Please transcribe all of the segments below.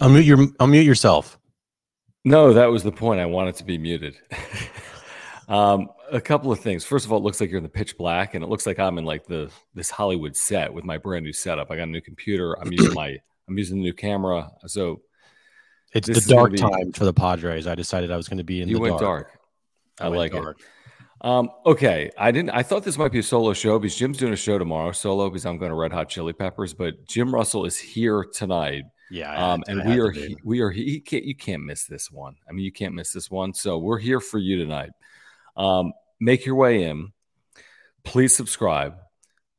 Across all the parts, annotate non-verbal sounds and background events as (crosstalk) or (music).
Unmute your unmute yourself. No, that was the point. I wanted to be muted. (laughs) um, a couple of things. First of all, it looks like you're in the pitch black, and it looks like I'm in like the this Hollywood set with my brand new setup. I got a new computer. I'm using (clears throat) my I'm using the new camera. So it's the dark be, time for the Padres. I decided I was going to be in. You the went dark. dark. I, I like dark. it. Um, okay, I didn't. I thought this might be a solo show because Jim's doing a show tomorrow solo because I'm going to Red Hot Chili Peppers. But Jim Russell is here tonight yeah, um, and we are we are he can't you can't miss this one. I mean, you can't miss this one. So we're here for you tonight. Um, make your way in. Please subscribe.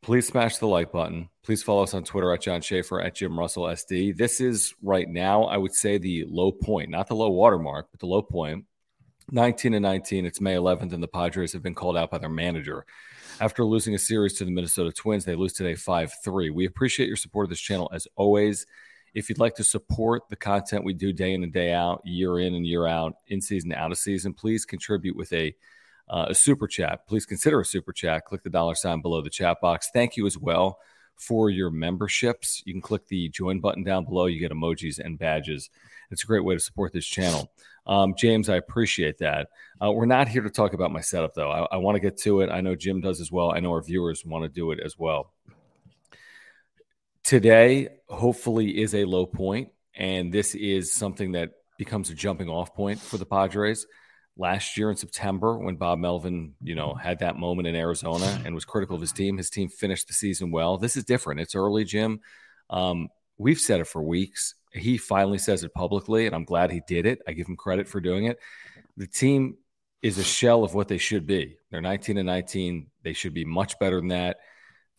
Please smash the like button. Please follow us on Twitter at John Schaefer at Jim Russell SD. This is right now, I would say the low point, not the low watermark, but the low point. 19 and 19. It's May 11th, and the Padres have been called out by their manager. After losing a series to the Minnesota Twins, they lose today 5 3. We appreciate your support of this channel as always. If you'd like to support the content we do day in and day out, year in and year out, in season, out of season, please contribute with a uh, a super chat. Please consider a super chat. Click the dollar sign below the chat box. Thank you as well for your memberships. You can click the join button down below. You get emojis and badges. It's a great way to support this channel. Um, James, I appreciate that. Uh, we're not here to talk about my setup, though. I, I want to get to it. I know Jim does as well. I know our viewers want to do it as well today hopefully is a low point, and this is something that becomes a jumping off point for the Padres. Last year in September, when Bob Melvin, you know, had that moment in Arizona and was critical of his team, his team finished the season well. This is different. It's early, Jim. Um, we've said it for weeks. He finally says it publicly, and I'm glad he did it. I give him credit for doing it. The team is a shell of what they should be. They're 19 and 19. They should be much better than that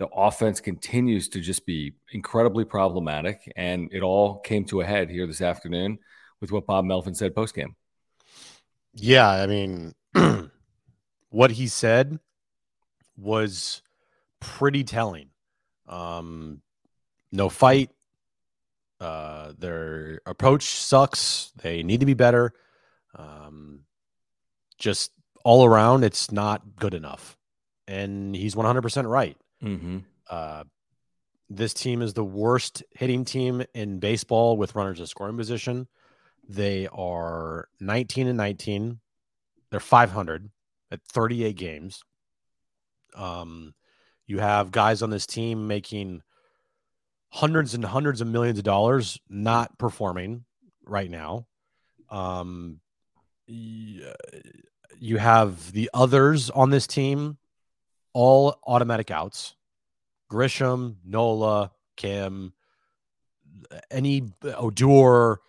the offense continues to just be incredibly problematic. And it all came to a head here this afternoon with what Bob Melvin said post game. Yeah. I mean, (clears throat) what he said was pretty telling. Um, no fight. Uh, their approach sucks. They need to be better. Um, just all around, it's not good enough. And he's 100% right. Mm-hmm. Uh, this team is the worst hitting team in baseball with runners in scoring position. They are 19 and 19. They're 500 at 38 games. Um, you have guys on this team making hundreds and hundreds of millions of dollars, not performing right now. Um, you have the others on this team all automatic outs. Grisham, Nola, Kim, any Odor,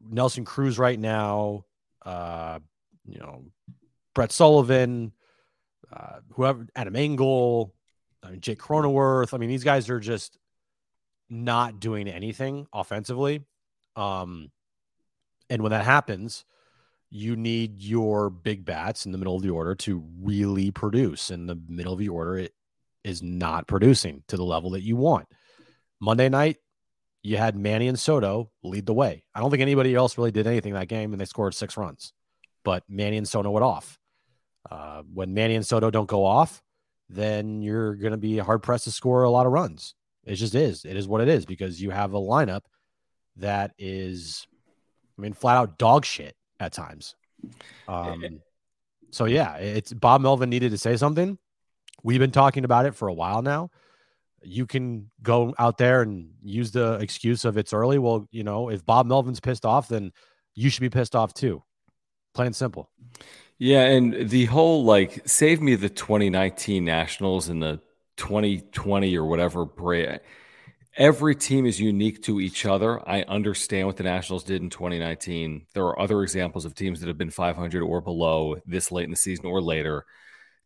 Nelson Cruz right now, uh, you know, Brett Sullivan, uh, whoever, Adam Engel, I mean, Jake Cronenworth. I mean, these guys are just not doing anything offensively. Um, and when that happens, you need your big bats in the middle of the order to really produce. In the middle of the order, it is not producing to the level that you want. Monday night, you had Manny and Soto lead the way. I don't think anybody else really did anything that game, and they scored six runs. But Manny and Soto went off. Uh, when Manny and Soto don't go off, then you're going to be hard pressed to score a lot of runs. It just is. It is what it is because you have a lineup that is, I mean, flat out dog shit at times. Um, so yeah, it's Bob Melvin needed to say something. We've been talking about it for a while now. You can go out there and use the excuse of it's early. Well, you know, if Bob Melvin's pissed off, then you should be pissed off too. Plain and simple. Yeah, and the whole like save me the 2019 Nationals and the 2020 or whatever break. Every team is unique to each other. I understand what the Nationals did in 2019. There are other examples of teams that have been 500 or below this late in the season or later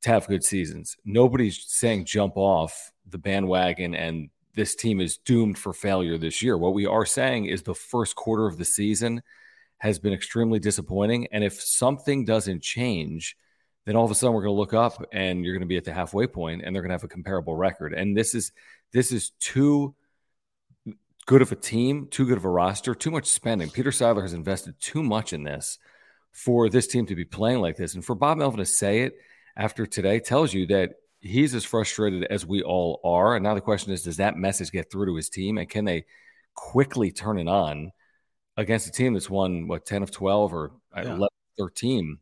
to have good seasons. Nobody's saying jump off the bandwagon and this team is doomed for failure this year. What we are saying is the first quarter of the season has been extremely disappointing. And if something doesn't change, then all of a sudden we're going to look up and you're going to be at the halfway point and they're going to have a comparable record. And this is this is too good of a team, too good of a roster, too much spending. Peter Seidler has invested too much in this for this team to be playing like this. And for Bob Melvin to say it after today tells you that he's as frustrated as we all are. And now the question is, does that message get through to his team? And can they quickly turn it on against a team that's won, what, 10 of 12 or uh, yeah. 11, 13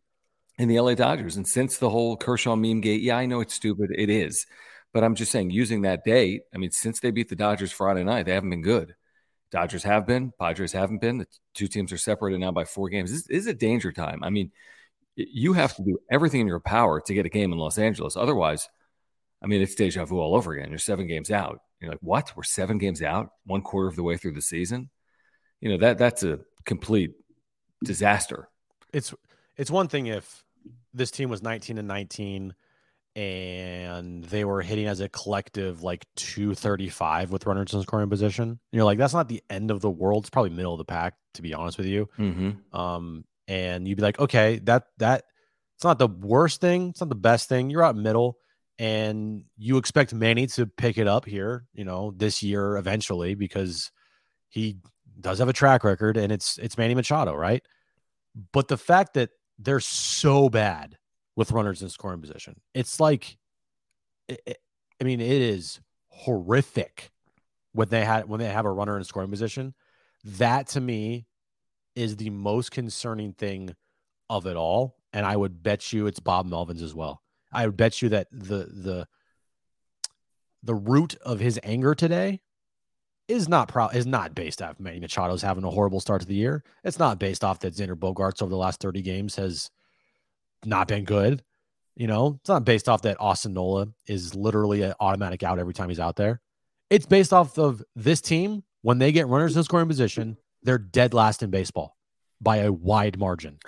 in the LA Dodgers? And since the whole Kershaw meme gate, yeah, I know it's stupid. It is. But I'm just saying, using that date, I mean, since they beat the Dodgers Friday night, they haven't been good. Dodgers have been, Padres haven't been. The two teams are separated now by four games. This, is a danger time. I mean, you have to do everything in your power to get a game in Los Angeles. Otherwise, I mean, it's deja vu all over again. You're seven games out. You're like, what? We're seven games out, one quarter of the way through the season. You know that that's a complete disaster. It's it's one thing if this team was 19 and 19 and they were hitting as a collective like 235 with runners in scoring position. And you're like, that's not the end of the world. It's probably middle of the pack, to be honest with you. Mm-hmm. Um, and you'd be like, okay, that that it's not the worst thing, it's not the best thing. You're out middle, and you expect Manny to pick it up here, you know, this year eventually because he does have a track record, and it's it's Manny Machado, right? But the fact that they're so bad with runners in scoring position. It's like, it, it, I mean, it is horrific when they had when they have a runner in scoring position. That to me is the most concerning thing of it all, and I would bet you it's Bob Melvin's as well. I would bet you that the the the root of his anger today is not pro is not based off Manny Machado's having a horrible start to the year. It's not based off that Xander Bogaerts over the last 30 games has not been good. You know, it's not based off that Austin Nola is literally an automatic out every time he's out there. It's based off of this team when they get runners in scoring position, they're dead last in baseball by a wide margin.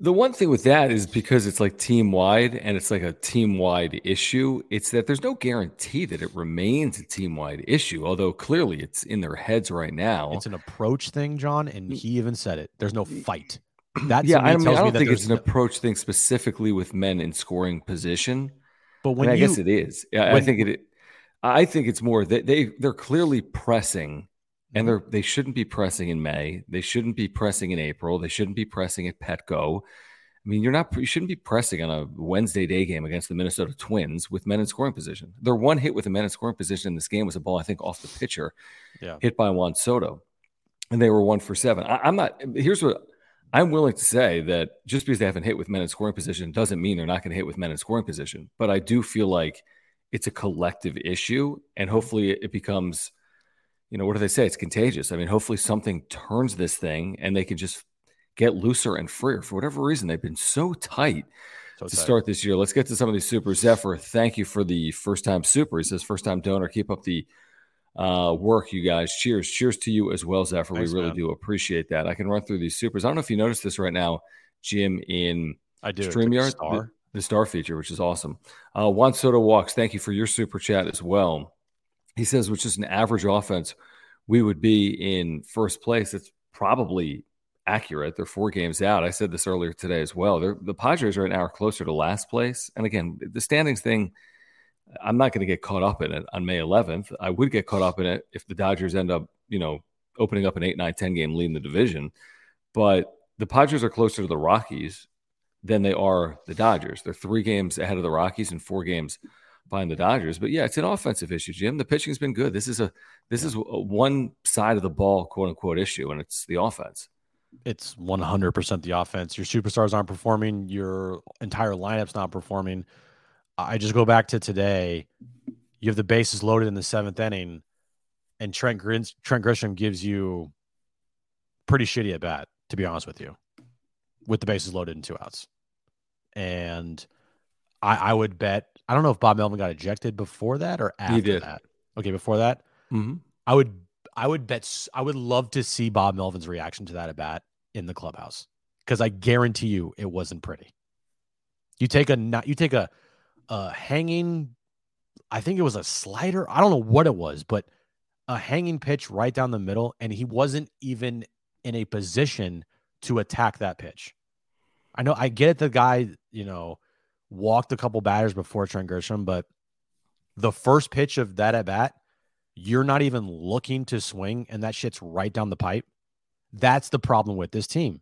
The one thing with that is because it's like team wide and it's like a team wide issue, it's that there's no guarantee that it remains a team wide issue, although clearly it's in their heads right now. It's an approach thing, John, and he even said it. There's no fight. That yeah, I, mean, I don't think it's an no... approach thing specifically with men in scoring position. But when I, mean, you, I guess it is. Yeah, when, I think it. I think it's more that they they're clearly pressing, and mm-hmm. they're they shouldn't be pressing in May. They shouldn't be pressing in April. They shouldn't be pressing at Petco. I mean, you're not you shouldn't be pressing on a Wednesday day game against the Minnesota Twins with men in scoring position. Their one hit with a men in scoring position in this game was a ball I think off the pitcher, yeah. hit by Juan Soto, and they were one for seven. I, I'm not. Here's what I'm willing to say that just because they haven't hit with men in scoring position doesn't mean they're not going to hit with men in scoring position. But I do feel like it's a collective issue, and hopefully it becomes, you know, what do they say? It's contagious. I mean, hopefully something turns this thing, and they can just get looser and freer. For whatever reason, they've been so tight. So to tight. start this year, let's get to some of these super. Zephyr, thank you for the first time super. He says first time donor. Keep up the uh, work, you guys. Cheers. Cheers to you as well, Zephyr. Thanks, we really man. do appreciate that. I can run through these supers. I don't know if you noticed this right now, Jim, in I do. StreamYard, star. The, the, star feature, which is awesome. Uh, Juan Soto Walks, thank you for your super chat as well. He says, which is an average offense, we would be in first place. It's probably accurate. They're four games out. I said this earlier today as well. They're, the Padres right now are closer to last place. And again, the standings thing – I'm not going to get caught up in it on May 11th. I would get caught up in it if the Dodgers end up you know, opening up an 8, 9, 10 game lead in the division. But the Padres are closer to the Rockies than they are the Dodgers. They're three games ahead of the Rockies and four games behind the Dodgers. But yeah, it's an offensive issue, Jim. The pitching's been good. This is a this is a one side of the ball, quote unquote, issue, and it's the offense. It's 100% the offense. Your superstars aren't performing. Your entire lineup's not performing. I just go back to today. You have the bases loaded in the seventh inning, and Trent Grins, Trent Grisham gives you pretty shitty at bat, to be honest with you, with the bases loaded and two outs. And I, I would bet I don't know if Bob Melvin got ejected before that or after that. Okay, before that, mm-hmm. I would I would bet I would love to see Bob Melvin's reaction to that at bat in the clubhouse because I guarantee you it wasn't pretty. You take a not you take a a hanging, I think it was a slider. I don't know what it was, but a hanging pitch right down the middle, and he wasn't even in a position to attack that pitch. I know I get it. The guy, you know, walked a couple batters before Trent Grisham, but the first pitch of that at bat, you're not even looking to swing, and that shit's right down the pipe. That's the problem with this team.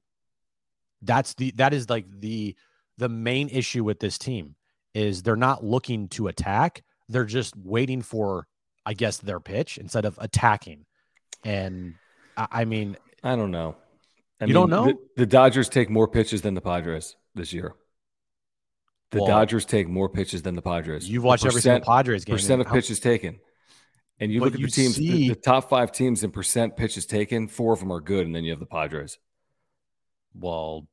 That's the that is like the the main issue with this team is they're not looking to attack. They're just waiting for, I guess, their pitch instead of attacking. And I, I mean, I don't know. I you mean, don't know? The, the, Dodgers take more pitches than the Padres this year. The well, Dodgers take more pitches than the Padres. You've watched every single Padres game. Percent of pitches taken. And you look at the teams, see, the, the, top five teams in percent pitches taken, four of them are good, and then you have the Padres. Well,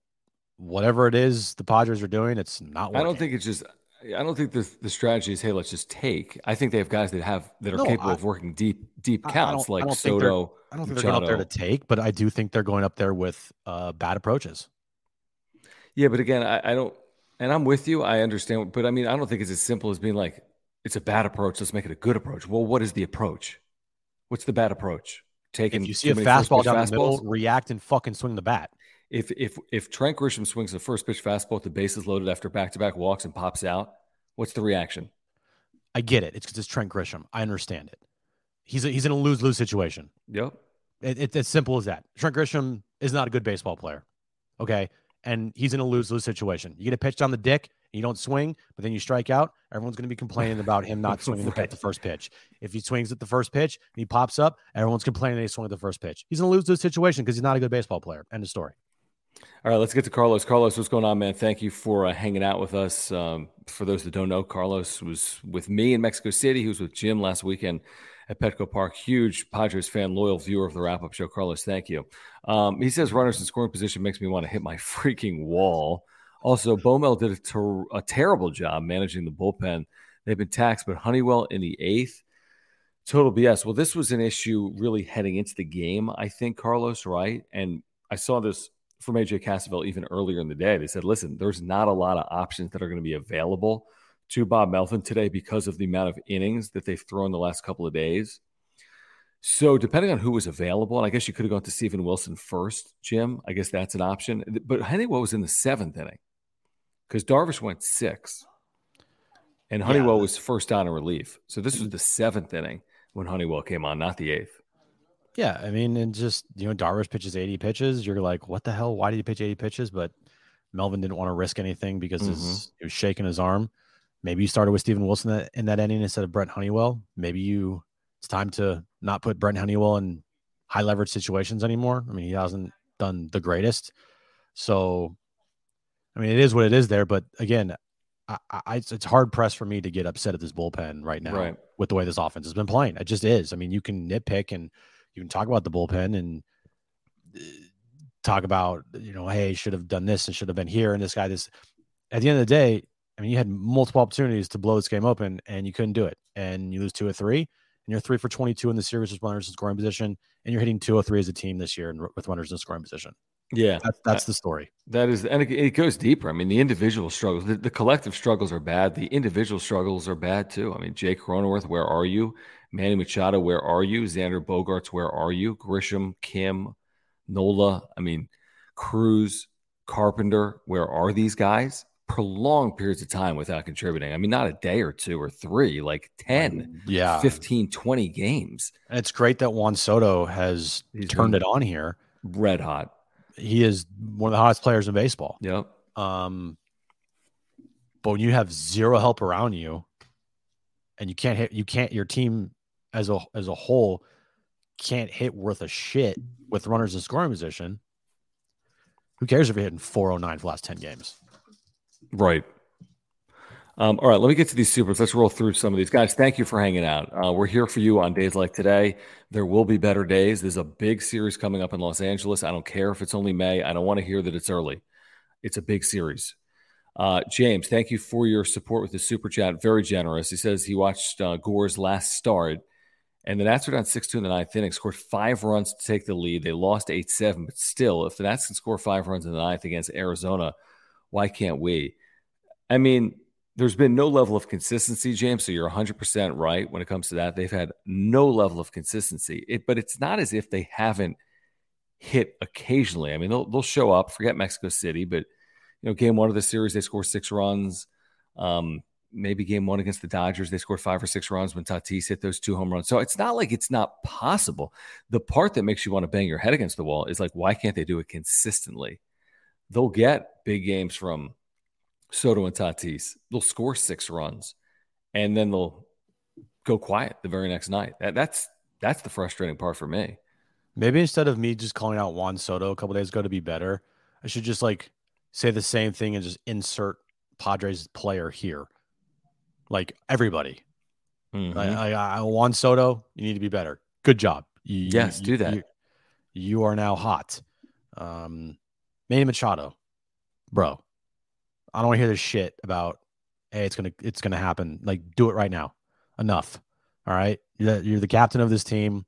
whatever it is the Padres are doing, it's not. Working. I don't think it's just. I don't think the the strategy is hey, let's just take. I think they have guys that have that are no, capable I, of working deep deep counts like I Soto. I don't think they're going up there to take, but I do think they're going up there with uh, bad approaches. Yeah, but again, I, I don't, and I'm with you. I understand, but I mean, I don't think it's as simple as being like it's a bad approach. Let's make it a good approach. Well, what is the approach? What's the bad approach? Taking if you see a fastball down fastballs? the middle, react and fucking swing the bat if if if Trent Grisham swings the first pitch fastball with the bases loaded after back to back walks and pops out, what's the reaction? I get it. It's because it's Trent Grisham. I understand it. He's a, he's in a lose lose situation. Yep. It, it's as simple as that. Trent Grisham is not a good baseball player. Okay. And he's in a lose lose situation. You get a pitch on the dick, and you don't swing, but then you strike out. Everyone's going to be complaining about him not (laughs) swinging right. the, the first pitch. If he swings at the first pitch and he pops up, everyone's complaining that he swung at the first pitch. He's in a lose lose situation because he's not a good baseball player. End of story. All right, let's get to Carlos. Carlos, what's going on, man? Thank you for uh, hanging out with us. Um, for those that don't know, Carlos was with me in Mexico City. He was with Jim last weekend at Petco Park. Huge Padres fan, loyal viewer of the wrap up show. Carlos, thank you. Um, he says runners in scoring position makes me want to hit my (laughs) freaking wall. Also, Bomel did a, ter- a terrible job managing the bullpen. They've been taxed, but Honeywell in the eighth. Total BS. Well, this was an issue really heading into the game, I think, Carlos, right? And I saw this from AJ Cassavell even earlier in the day. They said, listen, there's not a lot of options that are going to be available to Bob Melvin today because of the amount of innings that they've thrown the last couple of days. So, depending on who was available, and I guess you could have gone to Steven Wilson first, Jim. I guess that's an option. But Honeywell was in the seventh inning because Darvish went six, and Honeywell yeah. was first down in relief. So, this was the seventh inning when Honeywell came on, not the eighth. Yeah, I mean, and just you know, Darvish pitches 80 pitches. You're like, what the hell? Why did he pitch 80 pitches? But Melvin didn't want to risk anything because mm-hmm. he was shaking his arm. Maybe you started with Steven Wilson in that, in that inning instead of Brent Honeywell. Maybe you it's time to not put Brent Honeywell in high leverage situations anymore. I mean, he hasn't done the greatest. So, I mean, it is what it is there. But again, I, I, it's hard pressed for me to get upset at this bullpen right now right. with the way this offense has been playing. It just is. I mean, you can nitpick and you can talk about the bullpen and uh, talk about you know hey should have done this and should have been here and this guy this at the end of the day i mean you had multiple opportunities to blow this game open and you couldn't do it. And you lose two or three and you're three for 22 in the series with runners in scoring position and you're hitting 203 as a team this year with runners in scoring position. Yeah. That's, that's the story. That is and it, it, goes deeper. I mean the individual struggles the, the, collective struggles are bad. The individual struggles are bad too. I mean jake cronenworth where are you Manny Machado, where are you? Xander Bogaerts, where are you? Grisham, Kim, Nola, I mean, Cruz, Carpenter, where are these guys? prolonged periods of time without contributing. I mean, not a day or two or three, like 10, yeah, 15, 20 games. And it's great that Juan Soto has He's turned it on here. Red hot. He is one of the hottest players in baseball. Yep. Um, but when you have zero help around you, and you can't hit, you can't. Your team as a as a whole can't hit worth a shit with runners in scoring position. Who cares if you're hitting 409 for the last 10 games? Right. Um, all right, let me get to these supers. Let's roll through some of these guys. Thank you for hanging out. Uh, we're here for you on days like today. There will be better days. There's a big series coming up in Los Angeles. I don't care if it's only May. I don't want to hear that it's early. It's a big series. Uh, James, thank you for your support with the super chat. Very generous. He says he watched uh, Gore's last start, and the Nats were down 6 2 in the ninth inning, scored five runs to take the lead. They lost 8 7, but still, if the Nats can score five runs in the ninth against Arizona, why can't we? I mean, there's been no level of consistency, James. So you're 100% right when it comes to that. They've had no level of consistency, it, but it's not as if they haven't hit occasionally. I mean, they'll, they'll show up, forget Mexico City, but, you know, game one of the series, they score six runs. Um, maybe game one against the Dodgers, they scored five or six runs when Tatis hit those two home runs. So it's not like it's not possible. The part that makes you want to bang your head against the wall is like, why can't they do it consistently? They'll get big games from Soto and Tatis. They'll score six runs, and then they'll go quiet the very next night. That, that's that's the frustrating part for me. Maybe instead of me just calling out Juan Soto a couple days ago to be better, I should just like say the same thing and just insert Padres player here. Like everybody. Mhm. I, I, I, Juan Soto, you need to be better. Good job. You, Yes, you- do that. You, you are now hot. Um, Manny Machado, bro. I don't want to hear this shit about, hey, it's gonna, it's gonna happen. Like, do it right now. Enough. All right. You're the, you're the captain of this team.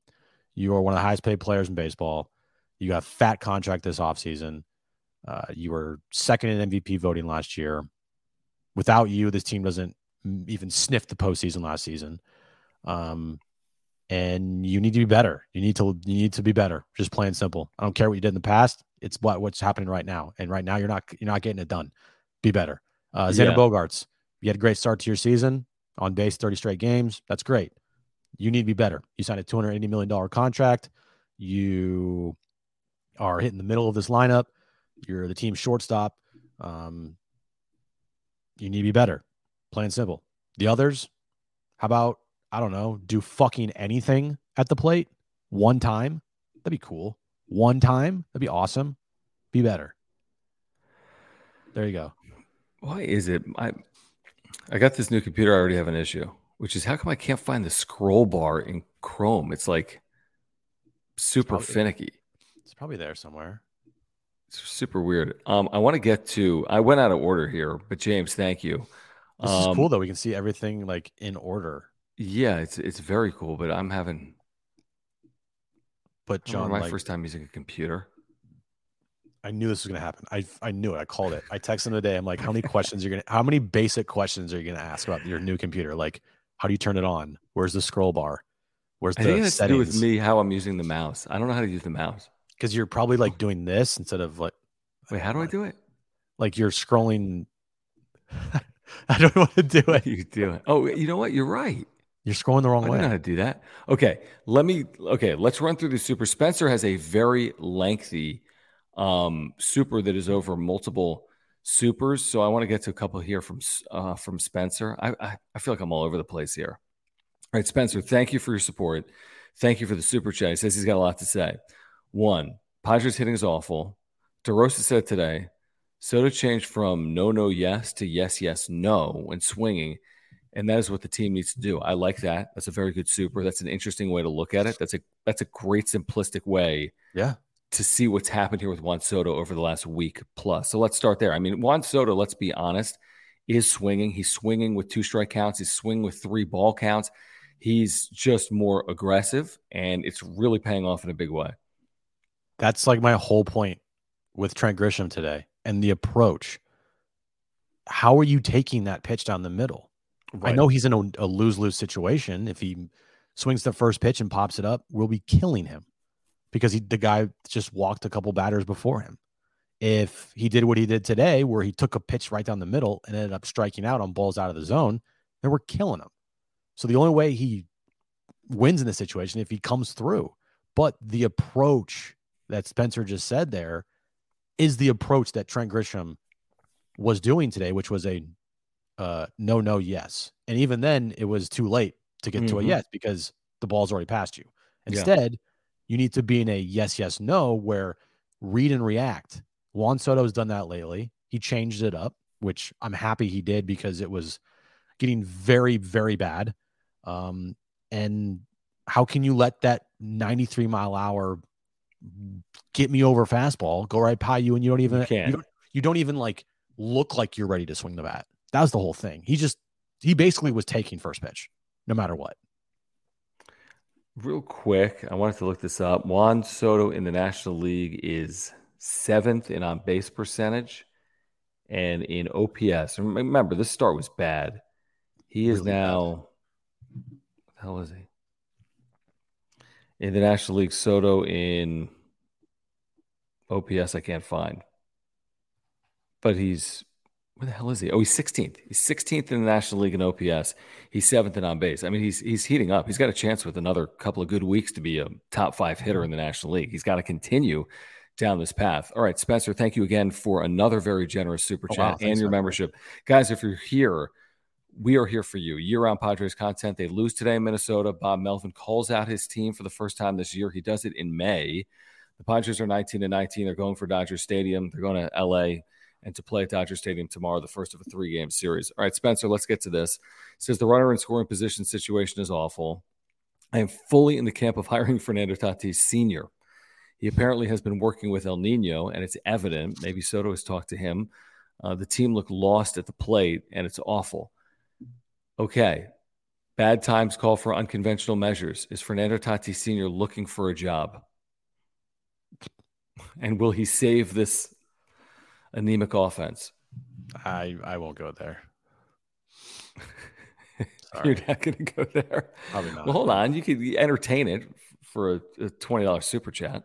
You are one of the highest paid players in baseball. You got a fat contract this offseason. Uh, you were second in MVP voting last year. Without you, this team doesn't even sniffed the postseason last season. Um, and you need to be better. You need to you need to be better. Just plain simple. I don't care what you did in the past. It's what what's happening right now. And right now you're not you're not getting it done. Be better. Uh Xander Yeah. Bogaerts, you had a great start to your season on base 30 straight games. That's great. You need to be better. You signed a $280 million contract. You are hitting the middle of this lineup. You're the team shortstop. Um, you need to be better. Plain simple. The others, how about, I don't know, do fucking anything at the plate one time? That'd be cool. One time? That'd be awesome. Be better. There you go. Why is it? I I got this new computer. I already have an issue, which is how come I can't find the scroll bar in Chrome? It's like super probably- finicky. It's probably there somewhere. It's super weird. Um, I want to get to. I went out of order here, but James, thank you. This Um, is cool though. We can see everything like in order. Yeah, it's it's very cool, but I'm having But John, my like, first time using a computer. I knew this was gonna happen. I I knew it. I called it. I texted him today. I'm like, how many questions you're gonna how many basic questions are you gonna ask about your new computer? Like, how do you turn it on? Where's the scroll bar? Where's I the think it to do with me how I'm using the mouse. I don't know how to use the mouse. Because you're probably like doing this instead of like Wait, how do I do it? like you're scrolling. (laughs) (laughs) I don't want to do it. You do it. Oh, you know what? You're right. You're scrolling the wrong way. I wrong don't know how to do that. Okay, let me. Okay, let's run through the super. Spencer has a very lengthy um, super that is over multiple supers. So I want to get to a couple here from uh, from Spencer. I, I I feel like I'm all over the place here. All right, Spencer, thank you for your support. Thank you for the super chat. He says he's got a lot to say. One, Padres hitting is awful. DeRosa said today, Soto changed from no, no, yes to yes, yes, no when swinging. And that is what the team needs to do. I like that. That's a very good super. That's an interesting way to look at it. That's a that's a great simplistic way Yeah. to see what's happened here with Juan Soto over the last week plus. So let's start there. I mean, Juan Soto, let's be honest, is swinging. He's swinging with two strike counts. He's swinging with three ball counts. He's just more aggressive, and it's really paying off in a big way. That's like my whole point with Trent Grisham today and the approach. How are you taking that pitch down the middle? I know he's in a, a lose lose situation. If he swings the first pitch and pops it up, we'll be killing him because he, the guy just walked a couple batters before him. if he did what he did today, where he took a pitch right down the middle and ended up striking out on balls out of the zone, then we're killing him. So the only way he wins in this situation if he comes through. But the approach that Spencer just said there is the approach that Trent Grisham was doing today, which was a uh, no, no, yes. And even then, it was too late to get mm-hmm. to a mm-hmm. yes because the ball's already past you. Instead, yeah. you need to be in a yes, yes, no, where read and react. Juan Soto's done that lately. He changed it up, which I'm happy he did because it was getting very, very bad. Um, and how can you let that 93 mile hour get me over fastball go right by you and you don't even you, you, don't, you don't even like look like you're ready to swing the bat? That was the whole thing. He just he basically was taking first pitch no matter what. Real quick, I wanted to look this up. Juan Soto in the National League is seventh in on base percentage and in OPS. Remember, this start was bad. He is really now, bad. what the hell is he? In the National League, Soto in OPS, I can't find. But he's where the hell is he? Oh, he's 16th. He's 16th in the National League in OPS. He's seventh in on base. I mean, he's he's heating up. He's got a chance with another couple of good weeks to be a top five hitter in the National League. He's got to continue down this path. All right, Spencer, thank you again for another very generous super oh, chat oh, wow. and your membership. Guys, if you're here, we are here for you. Year round Padres content. They lose today in Minnesota. Bob Melvin calls out his team for the first time this year. He does it in May. The Padres are 19 and 19. They're going for Dodger Stadium. They're going to LA and to play at Dodger Stadium tomorrow, the first of a three game series. All right, Spencer, let's get to this. It says the runner in scoring position situation is awful. I am fully in the camp of (laughs) hiring Fernando Tatis Sr. He apparently has been working with El Nino, and it's evident. Maybe Soto has talked to him. Uh, the team looked lost at the plate, and it's awful. Okay. Bad times call for unconventional measures. Is Fernando Tatis Sr. looking for a job? (laughs) And will he save this anemic offense? I I won't go there. (laughs) You're not going to go there. Probably not. Well, hold on. You could entertain it for a, a twenty dollars super chat.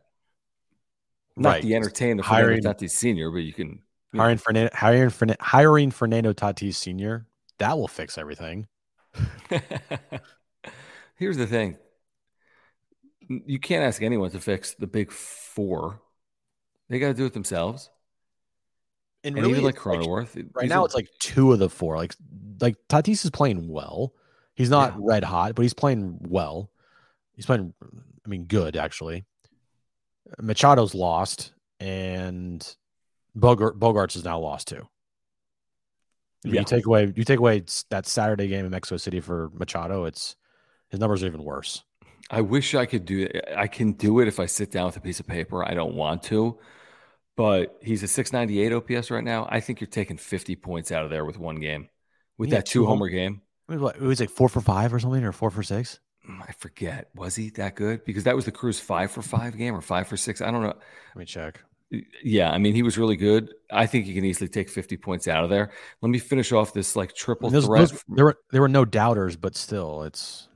Not right. the entertain the hiring Tatis Senior, but you can you hiring Fernando hiring Fernando, hiring Fernando Tatis Senior. That will fix everything. (laughs) Here's the thing: you can't ask anyone to fix the big four. They got to do it themselves. And, and really, even like Cronenworth, like, right now, it's like two of the four. Like, like Tatis is playing well. He's not yeah. red hot, but he's playing well. He's playing, I mean, good actually. Machado's lost, and Bogart, Bogaerts is now lost too. Yeah. You take away you take away that Saturday game in Mexico City for Machado, it's his numbers are even worse. I wish I could do it. I can do it if I sit down with a piece of paper. I don't want to, but he's a 698 OPS right now. I think you're taking 50 points out of there with one game, with that two homer game. It was like four for five or something, or four for six. Mm, I forget. Was he that good? Because that was the Cruz five for five game or five for six. I don't know. Let me check. Yeah, I mean he was really good. I think he can easily take 50 points out of there. Let me finish off this like triple those, threat. Those, there were there were no doubters, but still, it's.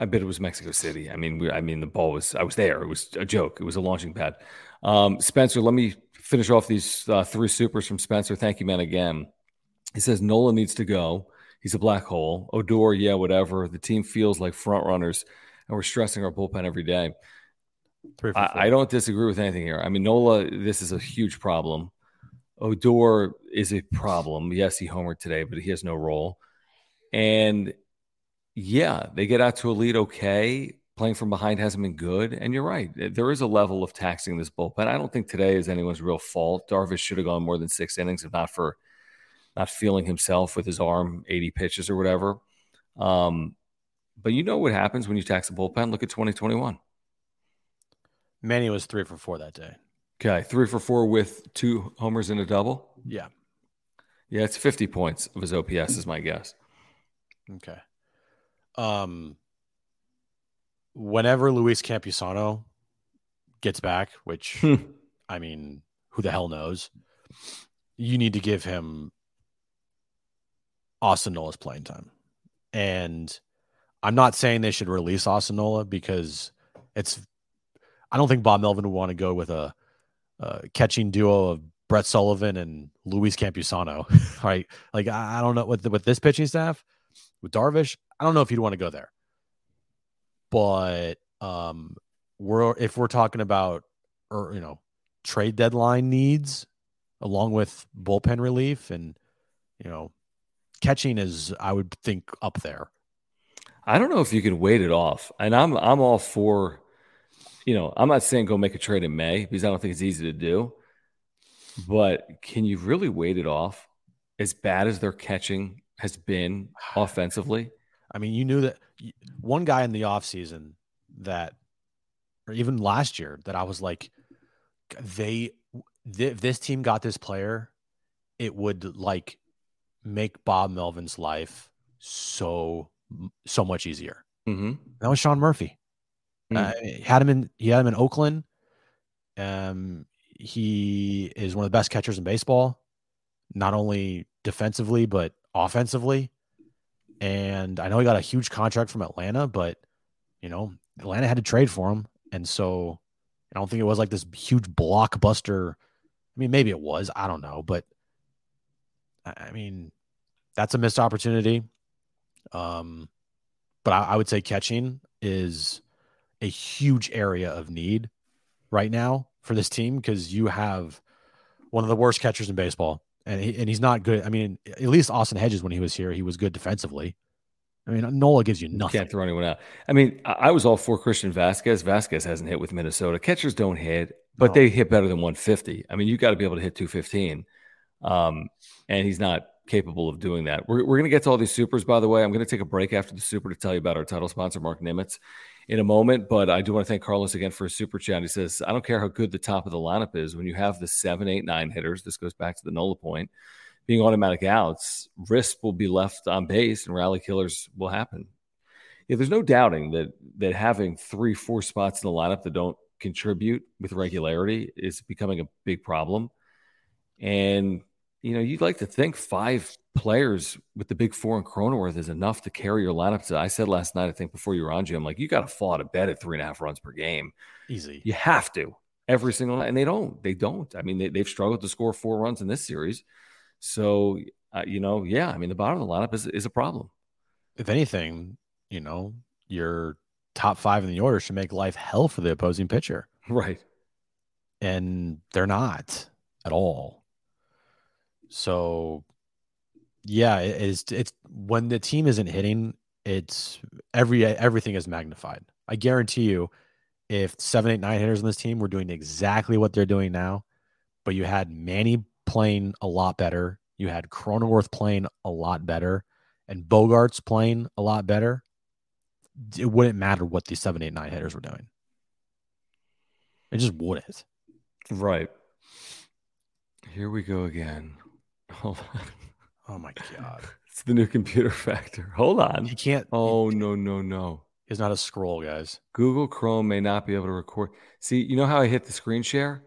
I bet it was Mexico City. I mean, we, I mean the ball was. I was there. It was a joke. It was a launching pad. Um, Spencer, let me finish off these uh, three supers from Spencer. Thank you, man. Again, he says Nola needs to go. He's a black hole. Odor, yeah, whatever. The team feels like front runners, and we're stressing our bullpen every day. I, I, don't disagree with anything here. I mean, Nola, this is a huge problem. Odor is a problem. Yes, he homered today, but he has no role. And yeah, they get out to a lead okay. Playing from behind hasn't been good. And you're right. There is a level of taxing this bullpen. I don't think today is anyone's real fault. Darvish should have gone more than six innings if not for not feeling himself with his arm 80 pitches or whatever. Um, but you know what happens when you tax the bullpen? Look at 2021. Manny was three for four that day. Okay, three for four with two homers and a double. Yeah, yeah, it's fifty points of his OPS is my guess. Okay. Um, whenever Luis Campusano gets back, which hmm. I mean, who the hell knows? You need to give him Austin Nola's playing time, and I'm not saying they should release Austin Nola because it's I don't think Bob Melvin would want to go with a uh, catching duo of Brett Sullivan and Luis Campusano, (laughs) right? Like I, don't know with with this pitching staff with Darvish, I don't know if you'd want to go there. But um, we're if we're talking about or you know trade deadline needs along with bullpen relief and you know catching is I would think up there. I don't know if you can wait it off, and I'm I'm all for. You know, I'm not saying go make a trade in May because I don't think it's easy to do. But can you really wait it off? As bad as their catching has been (sighs) offensively. I mean, you knew that one guy in the offseason that, or even last year, that I was like, they, th- this team got this player, it would like make Bob Melvin's life so, so much easier. Mm-hmm. That was Sean Murphy. Uh, had him in, he had him in Oakland. Um, he is one of the best catchers in baseball, not only defensively, but offensively. And I know he got a huge contract from Atlanta, but you know, Atlanta had to trade for him. And so I don't think it was like this huge blockbuster. I mean, maybe it was. I don't know. But I mean, that's a missed opportunity. Um, but I, I would say catching is a huge area of need right now for this team because you have one of the worst catchers in baseball and he, and he's not good. I mean, at least Austin Hedges when he was here, he was good defensively. I mean, Nola gives you nothing. You can't throw anyone out. I mean, I was all for Christian Vasquez. Vasquez hasn't hit with Minnesota. Catchers don't hit, but no. they hit better than 150. I mean, you got to be able to hit 215. Um, and he's not capable of doing that. We're, we're going to get to all these supers, by the way. I'm going to take a break after the super to tell you about our title sponsor, Mark Nimitz, in a moment. But I do want to thank Carlos again for his super chat. He says, I don't care how good the top of the lineup is. When you have the seven, eight, nine hitters, this goes back to the Nola point, being automatic outs, risk will be left on base and rally killers will happen. Yeah, there's no doubting that that having three, four spots in the lineup that don't contribute with regularity is becoming a big problem. And you know, you'd like to think five players with the big four and Cronenworth is enough to carry your lineup. To I said last night, I think before you were on, Jim, like you got to fall out of bed at three and a half runs per game. Easy. You have to every single night, and they don't. They don't. I mean, they, have struggled to score four runs in this series. So, uh, you know, yeah, I mean, the bottom of the lineup is is a problem. If anything, you know, your top five in the order should make life hell for the opposing pitcher. (laughs) Right. And they're not at all. So yeah, it is it's when the team isn't hitting, it's every everything is magnified. I guarantee you, if seven, eight, nine hitters on this team were doing exactly what they're doing now, but you had Manny playing a lot better, you had Cronenworth playing a lot better, and Bogaerts playing a lot better, it wouldn't matter what these seven, eight, nine hitters were doing. It just wouldn't. Right. Here we go again. (laughs) Hold on. Oh my god. It's the new computer factor. Hold on. You can't. Oh no no no. It's not a scroll, guys. Google Chrome may not be able to record. See, you know how I hit the screen share?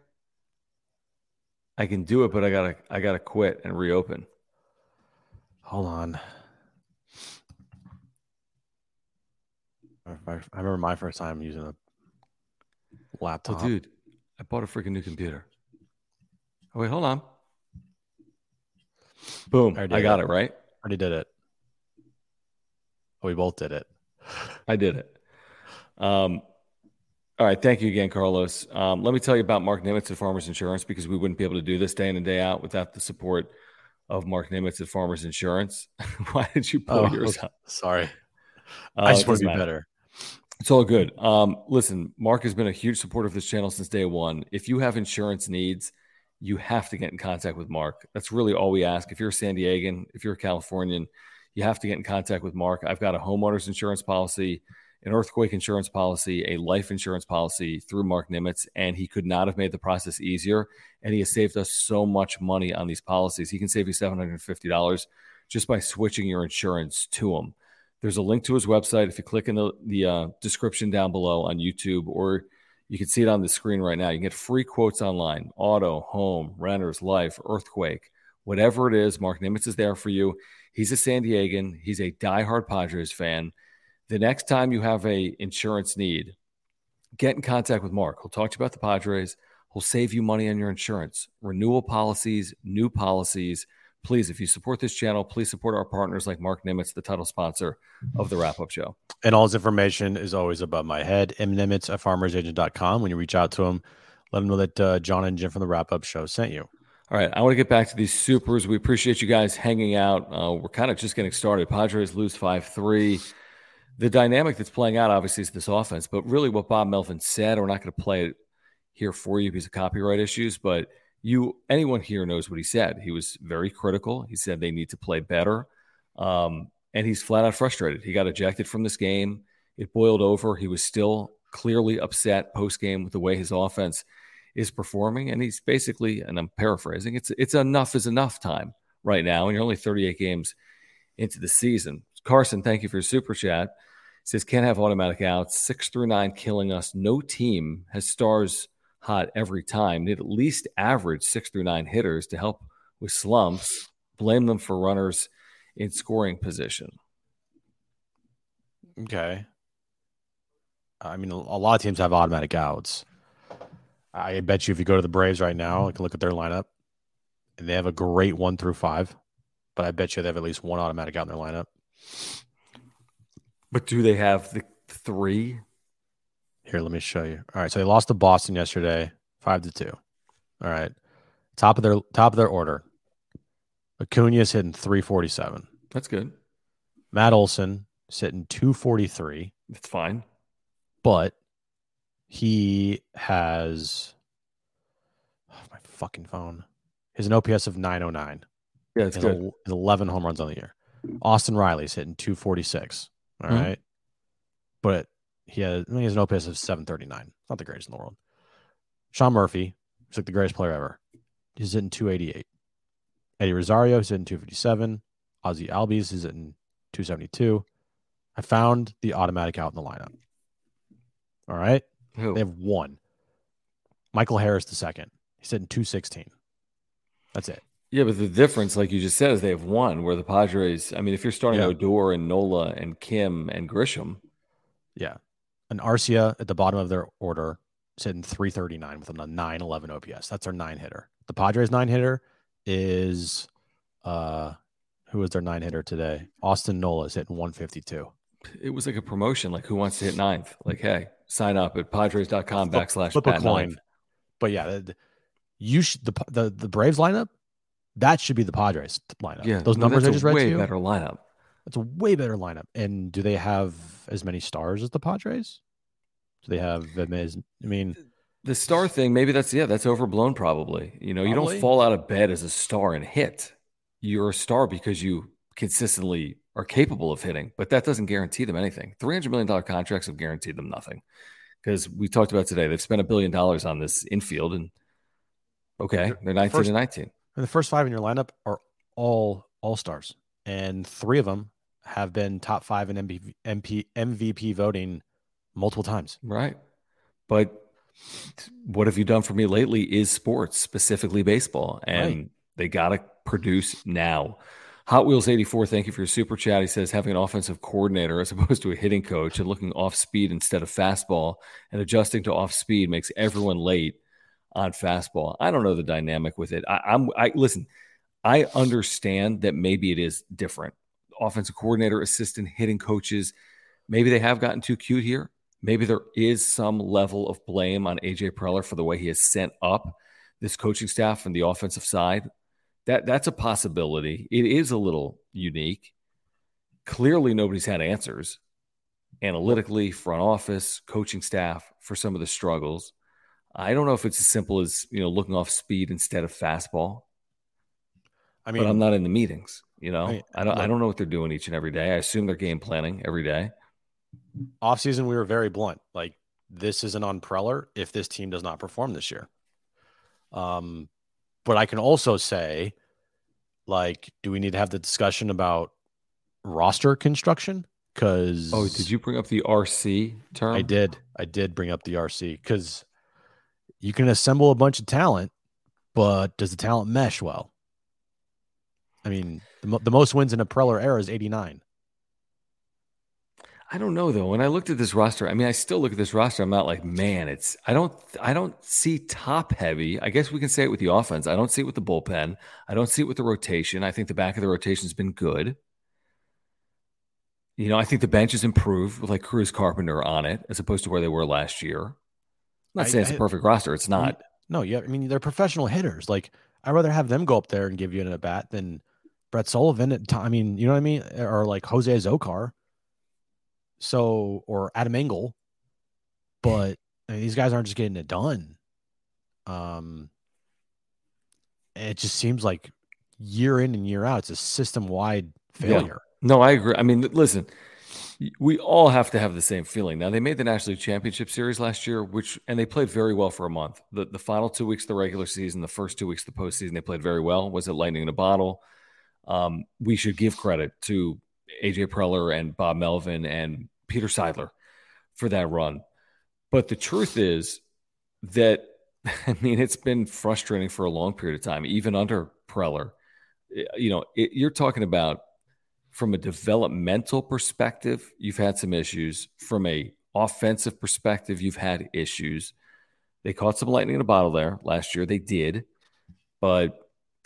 I can do it, but I gotta I gotta quit and reopen. Hold on. I remember my first time using a oh, laptop. Oh, dude, I bought a freaking new computer. Oh wait, hold on. Boom. I, I got it. it right. Already did it. We both did it. (laughs) I did it. Um, all right. Thank you again, Carlos. Um, let me tell you about Mark Nimitz at Farmers Insurance because we wouldn't be able to do this day in and day out without the support of Mark Nimitz at Farmers Insurance. (laughs) Why did you pull oh, yours up? Sorry. Uh, I just want to be matter. better. It's all good. Um, listen, Mark has been a huge supporter of this channel since day one. If you have insurance needs, you have to get in contact with Mark. That's really all we ask. If you're a San Diegan, if you're a Californian, you have to get in contact with Mark. I've got a homeowner's insurance policy, an earthquake insurance policy, a life insurance policy through Mark Nimitz, and he could not have made the process easier. And he has saved us so much money on these policies. He can save you $750 just by switching your insurance to him. There's a link to his website. If you click in the, the uh, description down below on YouTube or you can see it on the screen right now. You can get free quotes online auto, home, renters, life, earthquake, whatever it is. Mark Nimitz is there for you. He's a San Diegan, he's a diehard Padres fan. The next time you have a insurance need, get in contact with Mark. He'll talk to you about the Padres. He'll save you money on your insurance, renewal policies, new policies. Please, if you support this channel, please support our partners like Mark Nimitz, the title sponsor of the wrap up show. And all his information is always above my head. M. Nimitz at farmersagent.com. When you reach out to him, let him know that uh, John and Jim from the wrap up show sent you. All right, I want to get back to these supers. We appreciate you guys hanging out. Uh, we're kind of just getting started. Padres lose 5 3. The dynamic that's playing out, obviously, is this offense, but really what Bob Melvin said, we're not going to play it here for you because of copyright issues, but you anyone here knows what he said. He was very critical. He said they need to play better. Um, and he's flat out frustrated. He got ejected from this game. It boiled over. He was still clearly upset post game with the way his offense is performing. And he's basically, and I'm paraphrasing, it's it's enough is enough time right now. And you're only 38 games into the season. Carson, thank you for your super chat. Says can't have automatic outs. Six through nine killing us. No team has stars hot every time. Need at least average six through nine hitters to help with slumps. Blame them for runners in scoring position. Okay. I mean, a lot of teams have automatic outs. I bet you if you go to the Braves right now, you can look at their lineup, and they have a great one through five. But I bet you they have at least one automatic out in their lineup. But do they have the three? Here, let me show you. All right, so they lost to Boston yesterday, five to two. All right, top of their top of their order. Acuna's hitting three forty seven. That's good. Matt Olson sitting two forty three. That's fine. But he has oh, my fucking phone. He has an OPS of nine oh nine. Yeah, it's good. A, Eleven home runs on the year. Austin Riley's hitting two forty six. All mm-hmm. right, but he has, I mean, he has an OPS of 739. It's Not the greatest in the world. Sean Murphy, he's like the greatest player ever. He's in 288. Eddie Rosario, he's in 257. Ozzie Albies he's in 272. I found the automatic out in the lineup. All right. Who? They have one. Michael Harris the second. He's in 216. That's it. Yeah, but the difference, like you just said, is they have one. Where the Padres, I mean, if you're starting yeah. Odor and Nola and Kim and Grisham, yeah, an Arcia at the bottom of their order sitting 339 with a 911 OPS. That's their nine hitter. The Padres nine hitter is uh who was their nine hitter today? Austin Nola is hitting 152. It was like a promotion, like who wants to hit ninth? Like, hey, sign up at padres.com backslash flip a coin. Ninth. But yeah, the, you should the, the the Braves lineup, that should be the Padres lineup. Yeah, those numbers I just read way to you. better lineup. That's a way better lineup. And do they have as many stars as the Padres? Do they have as I mean the star thing, maybe that's yeah, that's overblown probably. You know, probably. you don't fall out of bed as a star and hit. You're a star because you consistently are capable of hitting, but that doesn't guarantee them anything. $300 million contracts have guaranteed them nothing. Because we talked about today, they've spent a billion dollars on this infield, and okay, they're 19 first, and 19. And the first five in your lineup are all all stars and three of them have been top five in MVP, MP, MVP voting multiple times. Right. But what have you done for me lately is sports, specifically baseball, and right. they got to produce now. Hot Wheels 84, thank you for your super chat. He says having an offensive coordinator as (laughs) opposed to a hitting coach and looking off speed instead of fastball and adjusting to off speed makes everyone late on fastball. I don't know the dynamic with it. I, am I listen. I understand that maybe it is different. Offensive coordinator, assistant, hitting coaches, maybe they have gotten too cute here. Maybe there is some level of blame on AJ Preller for the way he has sent up this coaching staff from the offensive side. That that's a possibility. It is a little unique. Clearly, nobody's had answers analytically, front office, coaching staff for some of the struggles. I don't know if it's as simple as you know looking off speed instead of fastball. I mean, but I'm not in the meetings. You know, I, I don't. I don't know what they're doing each and every day. I assume they're game planning every day. Off season, we were very blunt. Like this isn't on Preller if this team does not perform this year. Um, but I can also say, like, do we need to have the discussion about roster construction? Because oh, did you bring up the RC term? I did. I did bring up the RC because you can assemble a bunch of talent, but does the talent mesh well? I mean, the, the most wins in a Preller era is 89. I don't know though. When I looked at this roster, I mean, I still look at this roster. I'm not like, man, it's. I don't. I don't see top heavy. I guess we can say it with the offense. I don't see it with the bullpen. I don't see it with the rotation. I think the back of the rotation has been good. You know, I think the bench has improved with like Cruz Carpenter on it as opposed to where they were last year. I'm not I- saying it's I- a perfect roster. It's not. No, yeah, I mean they're professional hitters. Like I'd rather have them go up there and give you an at bat than Brett Sullivan at time. I mean, you know what I mean, or like Jose Azocar. So or Adam Engel, but I mean, these guys aren't just getting it done. Um, it just seems like year in and year out, it's a system wide Yeah. failure. No, I agree. I mean, listen, we all have to have the same feeling. Now, they made the National League Championship Series last year, which and they played very well for a month. The the final two weeks of the regular season, the first two weeks of the postseason, they played very well. Was it lightning in a bottle? Um, we should give credit to AJ Preller and Bob Melvin and Peter Seidler for that run. But the truth is that (laughs) I mean it's been frustrating for a long period of time, even under Preller. You know, it, you're talking about from a developmental perspective, you've had some issues. From a offensive perspective, you've had issues. They caught some lightning in a bottle there last year. They did, but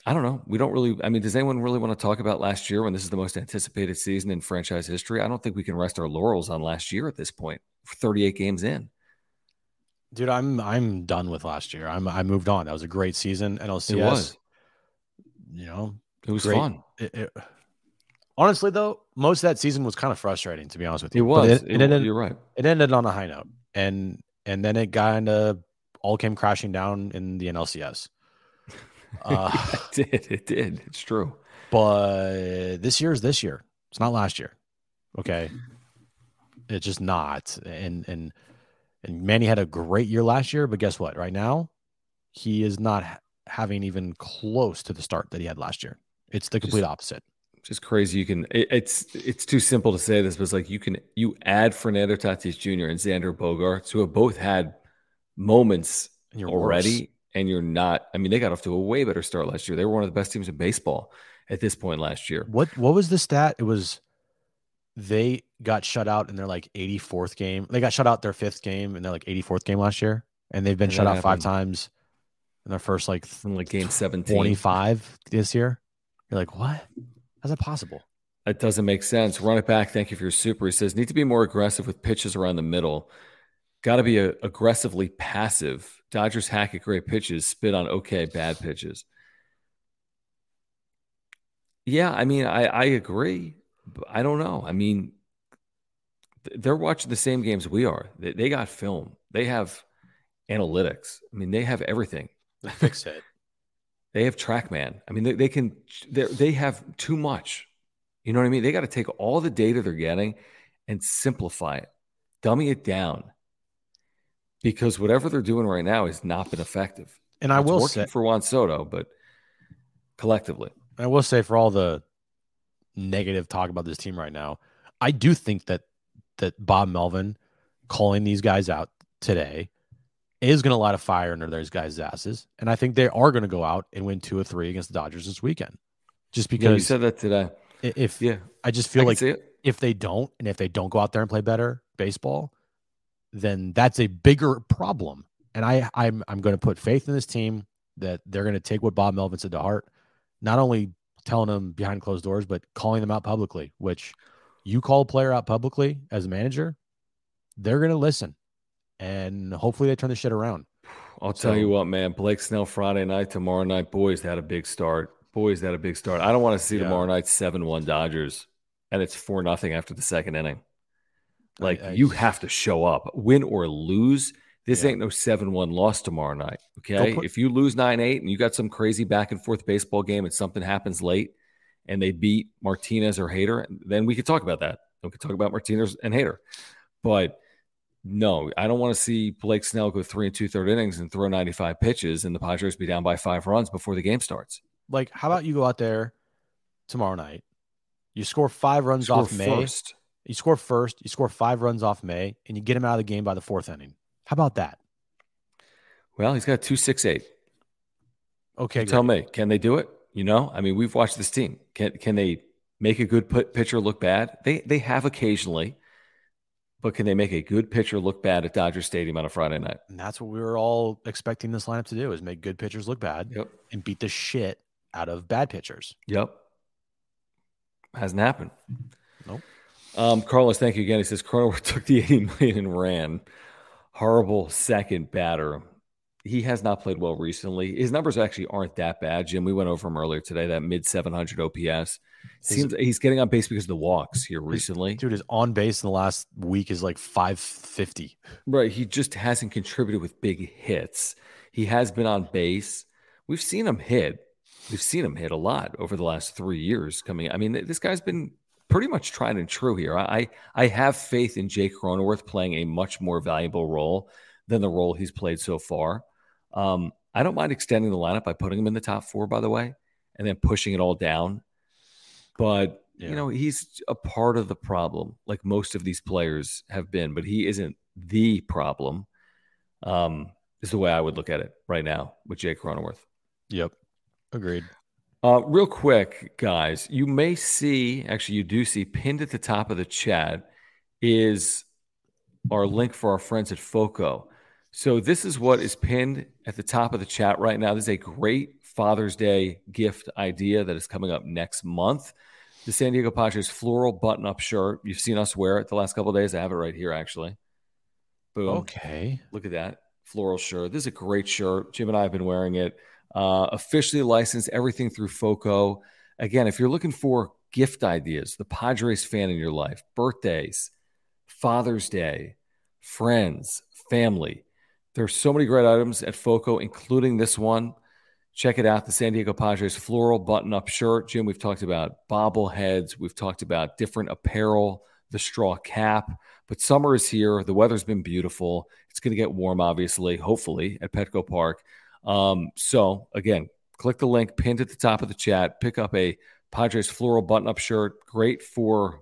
I don't know. We don't really. I mean, does anyone really want to talk about last year when this is the most anticipated season in franchise history? I don't think we can rest our laurels on last year at this point. 38 games in. Dude, I'm I'm done with last year. I'm I moved on. That was a great season. NLCS. It was. You know, It was Great. fun. it, it- honestly though, most of that season was kind of frustrating to be honest with you. it was. It, It- it ended. you're right. It ended on a high note, and and then it kind of all came crashing down in the NLCS. Uh, (laughs) it did. It did. It's true. but this year is this year. It's not last year. Okay, it's just not. And and and Manny had a great year last year, but guess what? Right now, he is not having even close to the start that he had last year. It's the complete opposite. just crazy. You can. It, it's it's too simple to say this, but it's like you can you add Fernando Tatis Jr. and Xander Bogaerts, who have both had moments already, worse. And you're not. I mean, they got off to a way better start last year. They were one of the best teams in baseball at this point last year. What what was the stat? It was they got shut out in their like 84th game. They got shut out their fifth game in their like 84th game last year, and they've been Yeah, shut out five times in their first like From like game 17. 25 this year. You're like, what? How's that possible? That doesn't make sense. Run it back. Thank you for your super. He says, need to be more aggressive with pitches around the middle. Got to be a, aggressively passive. Dodgers hack at great pitches, spit on okay, bad pitches. Yeah, I mean, I, I agree. But I don't know. I mean, they're watching the same games we are. They, they got film, they have analytics. I mean, they have everything. Fix it. (laughs) They have TrackMan. I mean, they, they can. They they have too much. You know what I mean? They got to take all the data they're getting and simplify it, dummy it down, because whatever they're doing right now has not been effective. And I It's will say, for Juan Soto, but collectively, I will say for all the negative talk about this team right now, I do think that that Bob Melvin calling these guys out today is going to light a fire under those guys' asses, and I think they are going to go out and win two or three against the Dodgers this weekend. Just yeah, you said that today. if Yeah, I just feel can like if they don't, and if they don't go out there and play better baseball, then that's a bigger problem. And I, I'm, I'm going to put faith in this team that they're going to take what Bob Melvin said to heart, not only telling them behind closed doors, but calling them out publicly. Which you call a player out publicly as a manager, they're going to listen, and hopefully they turn the shit around. I'll tell you what, man. Blake Snell Friday night, tomorrow night. Boys had a big start. Boys had a big start. I don't want to see Yeah. tomorrow night seven one Dodgers, and it's four nothing after the second inning. Like I- you have to show up, win or lose. This Yeah. ain't no seven one loss tomorrow night. Okay, put- if you lose nine eight and you got some crazy back and forth baseball game and something happens late, and they beat Martinez or Hater, then we could talk about that. We could talk about Martinez and Hater, but. No, I don't want to see Blake Snell go three and two third innings and throw 95 pitches and the Padres be down by five runs before the game starts. Like, how about you go out there tomorrow night? You score five runs Score off May. first. You score first, you score five runs off May, and you get him out of the game by the fourth inning. How about that? Well, he's got two six eight. Okay, tell me, can they do it? You know, I mean, we've watched this team. Can can they make a good put pitcher look bad? They they have occasionally. but can they make a good pitcher look bad at Dodger Stadium on a Friday night? And that's what we were all expecting this lineup to do is make good pitchers look bad Yep. and beat the shit out of bad pitchers. Yep. Hasn't happened. Nope. Um, Carlos, thank you again. He says Cronenworth (laughs) took the 80 million and ran. Horrible second batter. He has not played well recently. His numbers actually aren't that bad, Jim. We went over him earlier today, that mid 700 OPS. Seems he's getting on base because of the walks here recently. Dude, his on base in the last week is like 550. Right. He just hasn't contributed with big hits. He has been on base. We've seen him hit. We've seen him hit a lot over the last three years coming. I mean, this guy's been pretty much tried and true here. I I have faith in Jake Cronenworth playing a much more valuable role than the role he's played so far. Um, I don't mind extending the lineup by putting him in the top four, by the way, and then pushing it all down. But Yeah. you know, he's a part of the problem, like most of these players have been, but he isn't the problem. Um, is the way I would look at it right now with Jake Cronenworth. Yep. Agreed. Uh, real quick, guys, you may see, actually, you do see pinned at the top of the chat is our link for our friends at FOCO. So, this is what is pinned at the top of the chat right now. This is a great Father's Day gift idea that is coming up next month. The San Diego Padres floral button up shirt. You've seen us wear it the last couple of days. I have it right here, actually. Boom. Okay. Look at that floral shirt. This is a great shirt. Jim and I have been wearing it. Uh, officially licensed everything through FOCO. Again, if you're looking for gift ideas, the Padres fan in your life, birthdays, Father's Day, friends, family, there's so many great items at FOCO, including this one. Check it out the San Diego Padres floral button up shirt. Jim, we've talked about bobbleheads, we've talked about different apparel, the straw cap. But summer is here. The weather's been beautiful. It's going to get warm, obviously, hopefully, at Petco Park. Um, so, again, click the link pinned at the top of the chat. Pick up a Padres floral button up shirt. Great for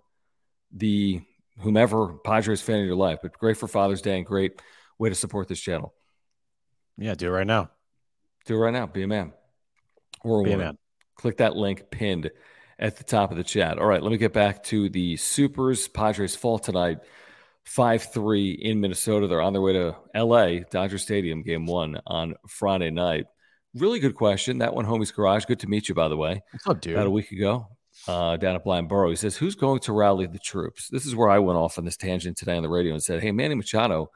the whomever Padres fan in your life, but great for Father's Day and great way to support this channel. Yeah, do it right now. Do it right now. Be a man. Or a Be a woman. man. Click that link pinned at the top of the chat. All right, let me get back to the Supers. Padres fall tonight, 5 3 in Minnesota. They're on their way to LA, Dodger Stadium, game one on Friday night. Really good question. That one, Homie's Garage. Good to meet you, by the way. What's up, dude? About a week ago, uh, down at Blind Burro. He says, Who's going to rally the troops? This is where I went off on this tangent today on the radio and said, Hey, Manny Machado,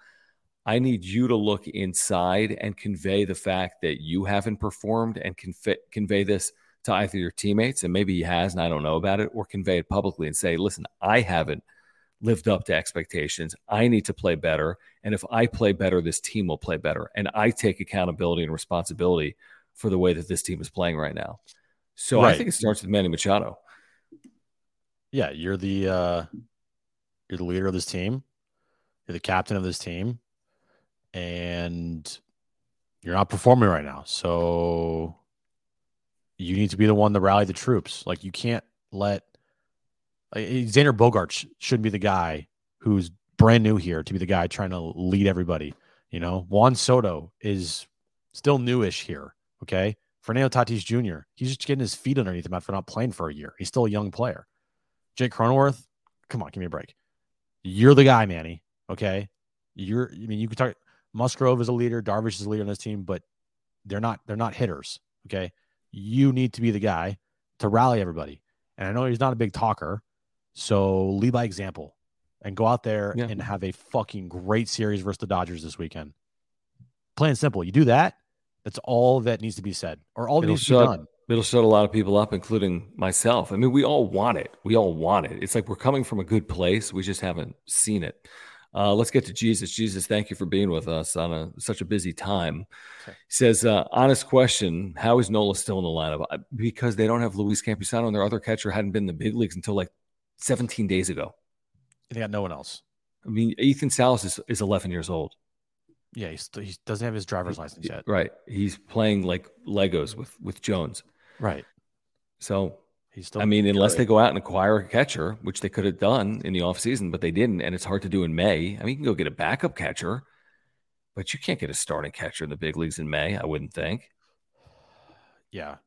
I need you to look inside and convey the fact that you haven't performed and convey, convey this to either your teammates, and maybe he has, and I don't know about it, or convey it publicly and say, listen, I haven't lived up to expectations. I need to play better. And if I play better, this team will play better. And I take accountability and responsibility for the way that this team is playing right now. So I think it starts with Manny Machado. yeah, you're the uh you're the leader of this team. You're the captain of this team. And you're not performing right now. So you need to be the one to rally the troops. Like you can't let Uh, Xander Bogaerts sh- shouldn't be the guy who's brand new here to be the guy trying to lead everybody. You know, Juan Soto is still newish here. Okay. Fernando Tatis Jr., he's just getting his feet underneath him after not playing for a year. He's still a young player. Jake Cronenworth, come on, give me a break. You're the guy, Manny. Okay. You're, I mean, you could talk, Musgrove is a leader, Darvish is a leader on this team, but they're not, they're not hitters. Okay. You need to be the guy to rally everybody. And I know he's not a big talker. So lead by example and go out there Yeah. and have a fucking great series versus the Dodgers this weekend. Plain and simple. You do that. That's all that needs to be said, or all that It'll needs to be shut- done. It'll shut a lot of people up, including myself. I mean, we all want it. We all want it. It's like we're coming from a good place. We just haven't seen it. Uh, let's get to Jesus. Jesus, thank you for being with us on a, such a busy time. Okay. He says, uh, honest question How is Nola still in the lineup? Because they don't have Luis Campusano and their other catcher hadn't been in the big leagues until like 17 days ago. They got no one else. I mean, Ethan Salas is, is 11 years old. Yeah, he's, he doesn't have his driver's license yet. Right. He's playing like Legos with, with Jones. Right. So He's still. I mean, unless they go out and acquire a catcher, which they could have done in the offseason, but they didn't, and it's hard to do in May. I mean, you can go get a backup catcher, but you can't get a starting catcher in the big leagues in May, I wouldn't think. Yeah.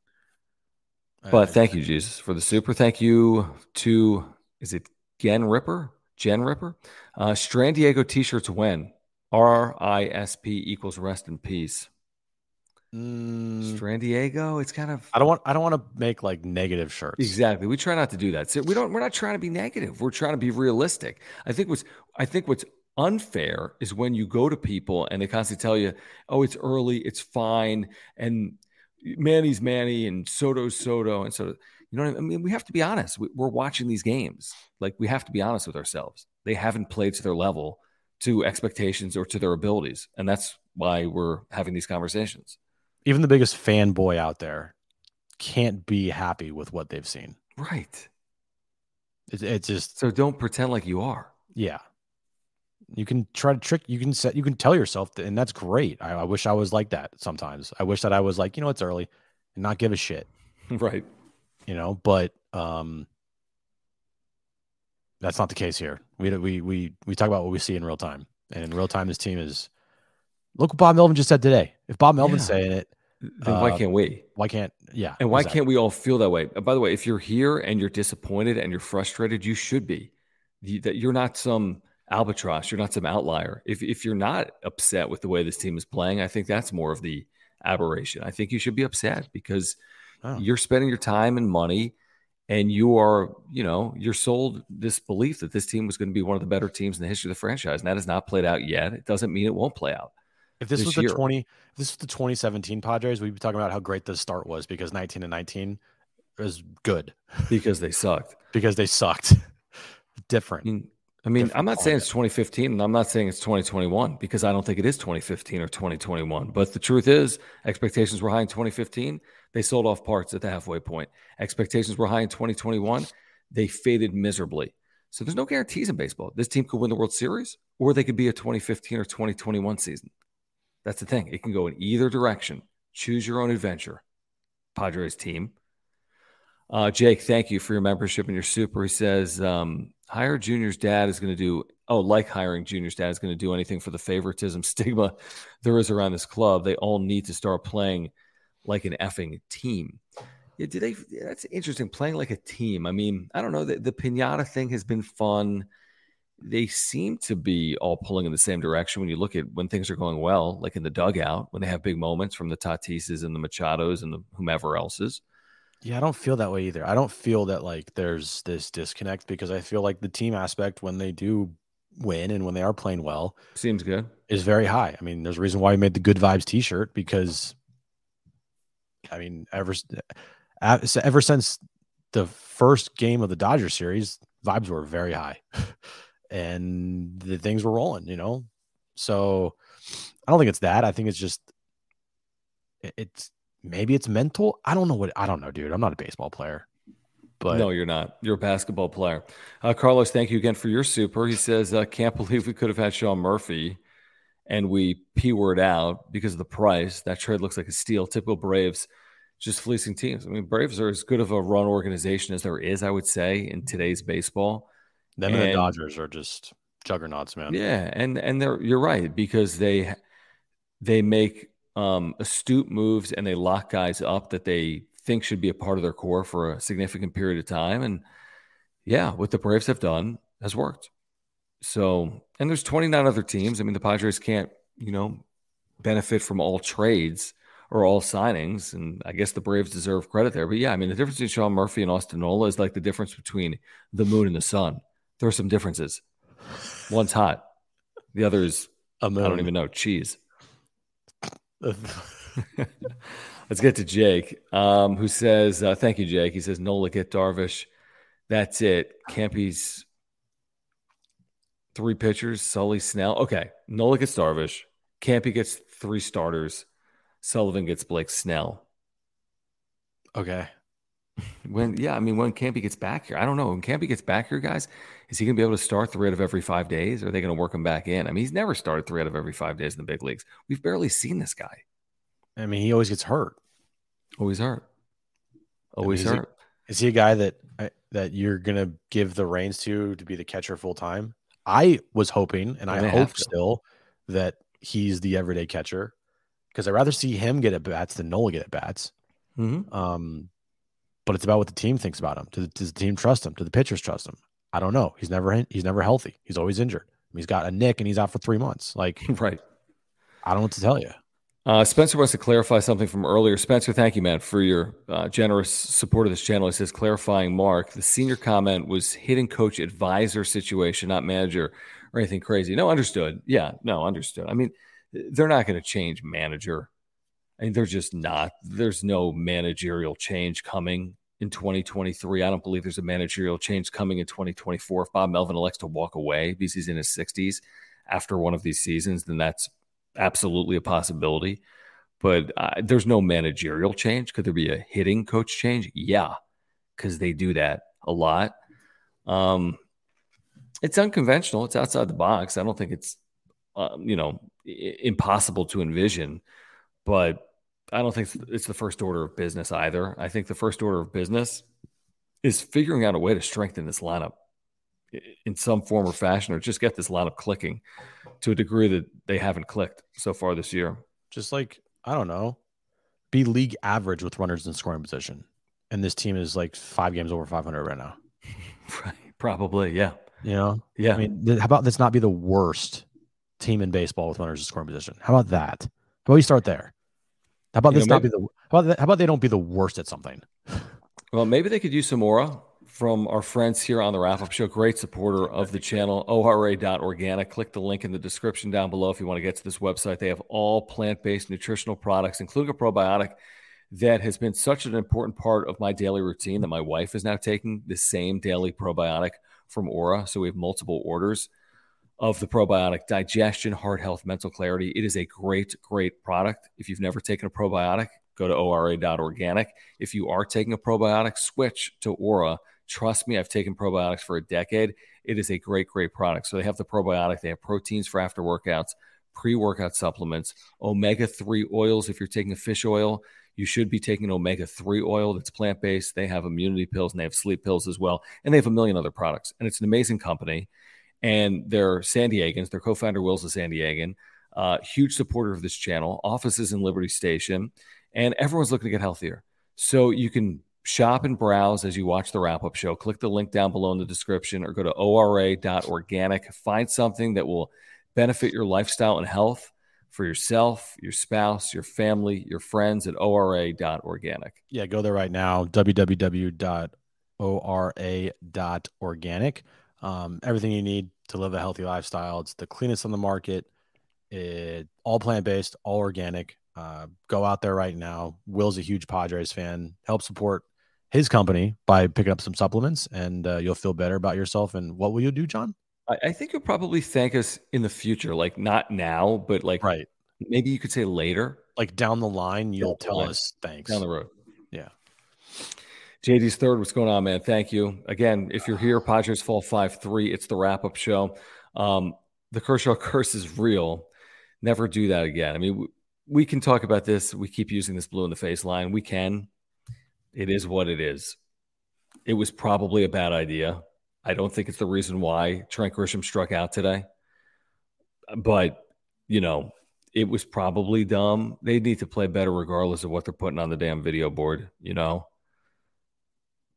But uh, thank you, Jesus, for the super. Thank you to, is it Gen Ripper? Gen Ripper. Uh, Strand Diego t-shirts when? R I S P equals rest in peace. Mm, Strand Diego, it's kind of I don't want I don't want to make like negative shirts. exactly. We try not to do that. So we don't. We're not trying to be negative. We're trying to be realistic. I think what's I think what's unfair is when you go to people and they constantly tell you, "Oh, it's early, it's fine," and Manny's Manny and Soto's Soto, and so you know. What I mean, we have to be honest. We, we're watching these games. Like we have to be honest with ourselves. They haven't played to their level, to expectations, or to their abilities, and that's why we're having these conversations. Even the biggest fanboy out there can't be happy with what they've seen. Right. It, it's just So don't pretend like you are. yeah. You can try to trick. You can set. You can tell yourself, that, and that's great. I, I wish I was like that. Sometimes I wish that I was like, you know, it's early, and not give a shit. (laughs) right. You know, but um, that's not the case here. We we we we talk about what we see in real time, and in real time, this team is. Look what Bob Melvin just said today. If Bob Melvin's Yeah. saying it, Then why Uh, can't we? why can't? Yeah, And why exactly. can't we all feel that way? By the way, if you're here and you're disappointed and you're frustrated, you should be. That you're not some albatross. You're not some outlier. If if you're not upset with the way this team is playing, I think that's more of the aberration. I think you should be upset because Oh. you're spending your time and money, and you are, you know, you're sold this belief that this team was going to be one of the better teams in the history of the franchise, and that has not played out yet. It doesn't mean it won't play out. If this, this was the twenty, if this was the 2017 Padres, we'd be talking about how great the start was because 19 and 19 was good because they sucked. because they sucked. I Different. mean, I mean, I'm not saying it's 2015, and I'm not saying it's 2021 because I don't think it is 2015 or 2021. But the truth is, expectations were high in 2015. They sold off parts at the halfway point. Expectations were high in 2021. They faded miserably. So there's no guarantees in baseball. This team could win the World Series, or they could be a 2015 or 2021 season. That's the thing. It can go in either direction. Choose your own adventure. Padres team. Uh, Jake, thank you for your membership and your super. He says, um, hire Junior's dad is going to do, oh, like hiring Junior's dad is going to do anything for the favoritism (laughs) stigma there is around this club. They all need to start playing like an effing team. Yeah, do they? That's interesting. Playing like a team. I mean, I don't know. The, the pinata thing has been fun. They seem to be all pulling in the same direction when you look at when things are going well, like in the dugout, when they have big moments from the Tatises and the Machados and the whomever else's. Yeah, I don't feel that way either. I don't feel that like there's this disconnect because I feel like the team aspect when they do win and when they are playing well Seems good. is very high. I mean, there's a reason why we made the good vibes T-shirt because, I mean, ever ever since the first game of the Dodger series, vibes were very high, (laughs) and the things were rolling. You know, so I don't think it's that. I think it's just it's maybe it's mental. I don't know what I don't know, dude. I'm not a baseball player, but no, you're not. You're a basketball player. Uh, Carlos, thank you again for your super. He says, uh, can't (laughs) believe we could have had Sean Murphy and we P word out because of the price. That trade looks like a steal. Typical Braves just fleecing teams. I mean, Braves are as good of a run organization as there is, I would say, in today's baseball. them and the Dodgers are just juggernauts, man. Yeah, and and they're you're right because they they make um, astute moves and they lock guys up that they think should be a part of their core for a significant period of time. And yeah, what the Braves have done has worked. So, and there's 29 other teams. I mean, the Padres can't you know benefit from all trades or all signings, and I guess the Braves deserve credit there. But yeah, I mean, the difference between Sean Murphy and Austin Nola is like the difference between the moon and the sun. There are some differences. One's hot, the other is I don't even know cheese. (laughs) Let's get to Jake, um, who says, uh, "Thank you, Jake." He says, "Nola get Darvish. That's it. Campy's three pitchers. Sully, Snell. Okay, Nola gets Darvish. Campy gets three starters. Sullivan gets Blake Snell. okay. (laughs) When yeah, I mean when Campy gets back here, I don't know. When Campy gets back here, guys, is he gonna be able to start three out of every five days? Or are they gonna work him back in? I mean, he's never started three out of every five days in the big leagues. We've barely seen this guy. I mean, he always gets hurt. Always hurt. Always is he- hurt. Is he a guy that that you're gonna give the reins to to be the catcher full time? I was hoping, and I hope still that he's the everyday catcher because I'd rather see him get at bats than Nola get at bats. Mhm. Um, but it's about what the team thinks about him. Does, does the team trust him? Do the pitchers trust him? I don't know. He's never he's never healthy. He's always injured. He's got a nick and he's out for three months. Like, (laughs) right. I don't know what to tell you. Uh, Spencer wants to clarify something from earlier. Spencer, thank you, man, for your uh, generous support of this channel. He says, clarifying Mark, the senior comment was hitting coach advisor situation, not manager or anything crazy. No, understood. Yeah, no, understood. I mean, they're not going to change manager. I mean, they're just not. There's no managerial change coming in 2023. I don't believe there's a managerial change coming in 2024. If Bob Melvin elects to walk away because he's in his 60s after one of these seasons, then that's absolutely a possibility. But uh, there's no managerial change. Could there be a hitting coach change? Yeah, because they do that a lot. Um, it's unconventional. It's outside the box. I don't think it's, uh, you know, I- impossible to envision, but I don't think it's the first order of business either. I think the first order of business is figuring out a way to strengthen this lineup in some form or fashion, or just get this lineup clicking to a degree that they haven't clicked so far this year. Just like, I don't know, be league average with runners in scoring position. And this team is like five games over 500 right now. (laughs) Right. Probably. Yeah. You know? Yeah. I mean, th- how about this not be the worst team in baseball with runners in scoring position? How about that? How about we start there? How about You this know, not be the how about, how about they don't be the worst at something? Well, maybe they could use some aura from our friends here on the Wrap Up Show. Great supporter of the channel, ORA.organic. Click the link in the description down below if you want to get to this website. They have all plant based nutritional products, including a probiotic that has been such an important part of my daily routine that my wife is now taking the same daily probiotic from Ora. So we have multiple orders of the probiotic digestion, heart health, mental clarity. It is a great, great product. If you've never taken a probiotic, go to ora.organic. If you are taking a probiotic, switch to Ora. Trust me, I've taken probiotics for a decade. It is a great, great product. So they have the probiotic, they have proteins for after workouts, pre workout supplements, omega 3 oils. If you're taking a fish oil, you should be taking omega 3 oil that's plant based. They have immunity pills and they have sleep pills as well. And they have a million other products. And it's an amazing company. And they're San Diegans. Their co founder, Will's a San Diegan, uh, huge supporter of this channel, offices in Liberty Station, and everyone's looking to get healthier. So you can shop and browse as you watch the wrap up show. Click the link down below in the description or go to ora.organic. Find something that will benefit your lifestyle and health for yourself, your spouse, your family, your friends at ora.organic. Yeah, go there right now. www.ora.organic. Um, everything you need to live a healthy lifestyle. It's the cleanest on the market. It all plant based, all organic. Uh, go out there right now. Will's a huge Padres fan. Help support his company by picking up some supplements, and uh, you'll feel better about yourself. And what will you do, John? I, I think you'll probably thank us in the future, like not now, but like Right, maybe you could say later like down the line, you'll Down tell line. us thanks. down the road. Yeah. JD's third. What's going on, man? Thank you. Again, if you're here, Padres fall 5 3. It's the wrap up show. Um, the Kershaw curse is real. Never do that again. I mean, we, we can talk about this. We keep using this blue in the face line. We can. It is what it is. It was probably a bad idea. I don't think it's the reason why Trent Grisham struck out today. But, you know, it was probably dumb. They need to play better regardless of what they're putting on the damn video board, you know?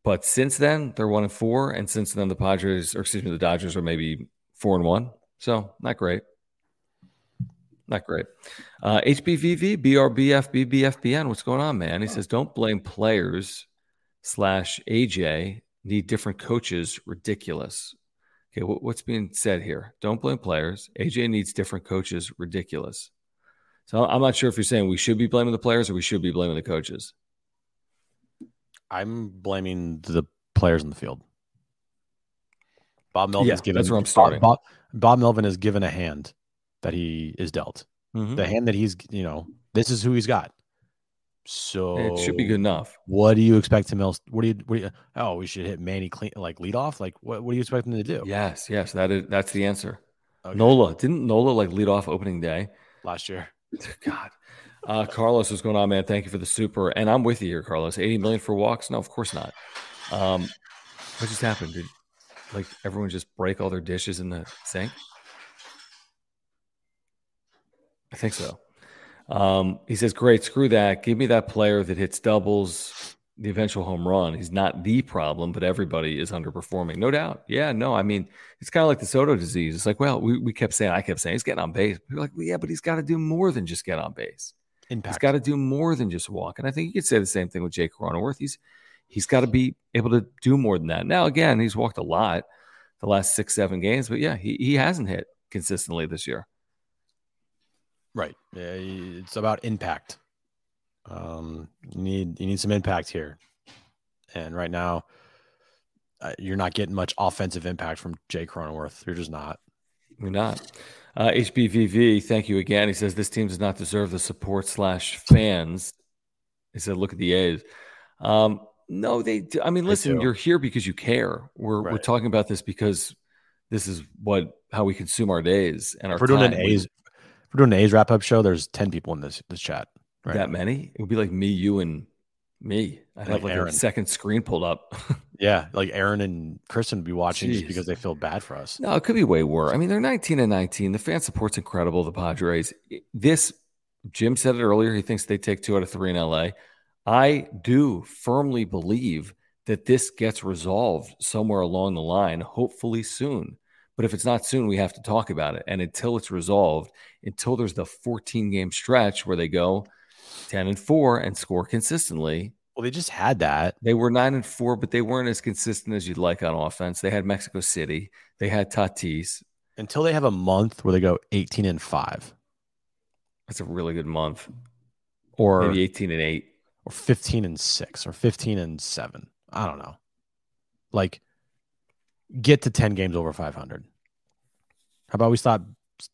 But since then, they're one and four, and since then the Padres, or excuse me, the Dodgers are maybe four and one. So not great, not great. Uh, HBVV BRBF BBFBN, what's going on, man? He says, don't blame players slash AJ need different coaches. Ridiculous. Okay, what, what's being said here? Don't blame players. AJ needs different coaches. Ridiculous. So I'm not sure if you're saying we should be blaming the players or we should be blaming the coaches. I'm blaming the players in the field. Bob Melvin's Yeah, given that's where I'm starting. Bob, Bob Melvin is given a hand that he is dealt. Mhm. The hand that he's, you know, this is who he's got. So It should be good enough. What do you expect him else? What do you? What do you oh, we should hit Manny clean like lead off. Like what? What do you expect him to do? Yes, yes, that is that's the answer. Okay. Nola didn't Nola like lead off opening day. last year. (laughs) God, uh, Carlos, what's going on, man? Thank you for the super, and I'm with you here, Carlos. Eighty million for walks? No, of course not. Um, what just happened? Did like everyone just break all their dishes in the sink? I think so. Um, he says, "Great, screw that. Give me that player that hits doubles, the eventual home run. He's not the problem, but everybody is underperforming. No doubt. Yeah, no, I mean, it's kind of like the Soto disease. It's like, well, we, we kept saying, I kept saying, he's getting on base. People like, well, yeah, but he's got to do more than just get on base. Impact. He's got to do more than just walk. And I think you could say the same thing with Jake Cronenworth. He's he's got to be able to do more than that. Now, again, he's walked a lot the last six, seven games, but yeah, he, he hasn't hit consistently this year. Right. It's about impact. Um, you need you need some impact here, and right now, uh, you're not getting much offensive impact from Jay Cronenworth. You're just not. You're not. Uh, HBVV, thank you again. He says this team does not deserve the support slash fans. He said, look at the A's. Um, no, they. Do. I mean, listen, you're here because you care. We're right. we're talking about this because this is what how we consume our days and our. If we're doing an A's. We're doing an A's wrap up show. There's ten people in this this chat. Right. That many? It would be like me, you, and me. I'd have like, like a second screen pulled up. (laughs) yeah, like Aaron and Kristen would be watching Jeez. just because they feel bad for us. No, it could be way worse. I mean, they're 19 and 19. The fan support's incredible. The Padres. This Jim said it earlier. He thinks they take two out of three in LA. I do firmly believe that this gets resolved somewhere along the line, hopefully soon. But if it's not soon, we have to talk about it. And until it's resolved, until there's the 14 game stretch where they go 10 and 4 and score consistently. Well, they just had that. They were 9 and 4, but they weren't as consistent as you'd like on offense. They had Mexico City, they had Tatis. Until they have a month where they go 18 and 5. That's a really good month. Or maybe 18 and 8 or 15 and 6 or 15 and 7. I don't know. Like get to 10 games over 500. How about we stop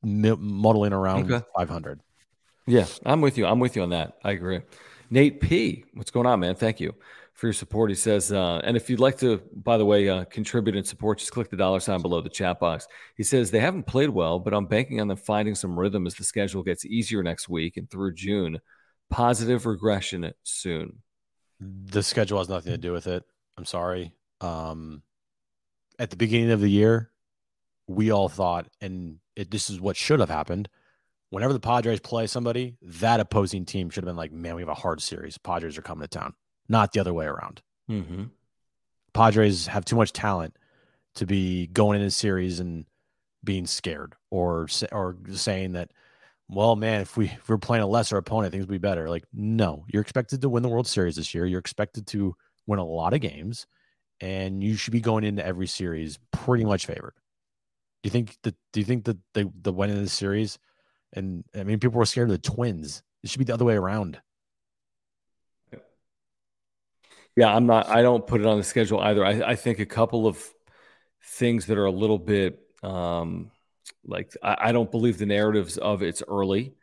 muddling around okay. 500? Yeah, I'm with you. I'm with you on that. I agree. Nate P, what's going on, man? Thank you for your support. He says, uh, and if you'd like to, by the way, uh, contribute and support, just click the dollar sign below the chat box. He says they haven't played well, but I'm banking on them finding some rhythm as the schedule gets easier next week and through June. Positive regression soon. The schedule has nothing to do with it. I'm sorry. Um, at the beginning of the year, we all thought, and it, this is what should have happened whenever the Padres play somebody, that opposing team should have been like, man, we have a hard series. Padres are coming to town, not the other way around. Mm-hmm. Padres have too much talent to be going in a series and being scared or or saying that, well, man, if we if we're playing a lesser opponent, things will be better. Like, no, you're expected to win the World Series this year. You're expected to win a lot of games, and you should be going into every series pretty much favored. Do you think that? Do you think that the the winning of the series and I mean, people were scared of the Twins. It should be the other way around. Yeah, I'm not. I don't put it on the schedule either. I, I think a couple of things that are a little bit um, like I, I don't believe the narratives of it's early,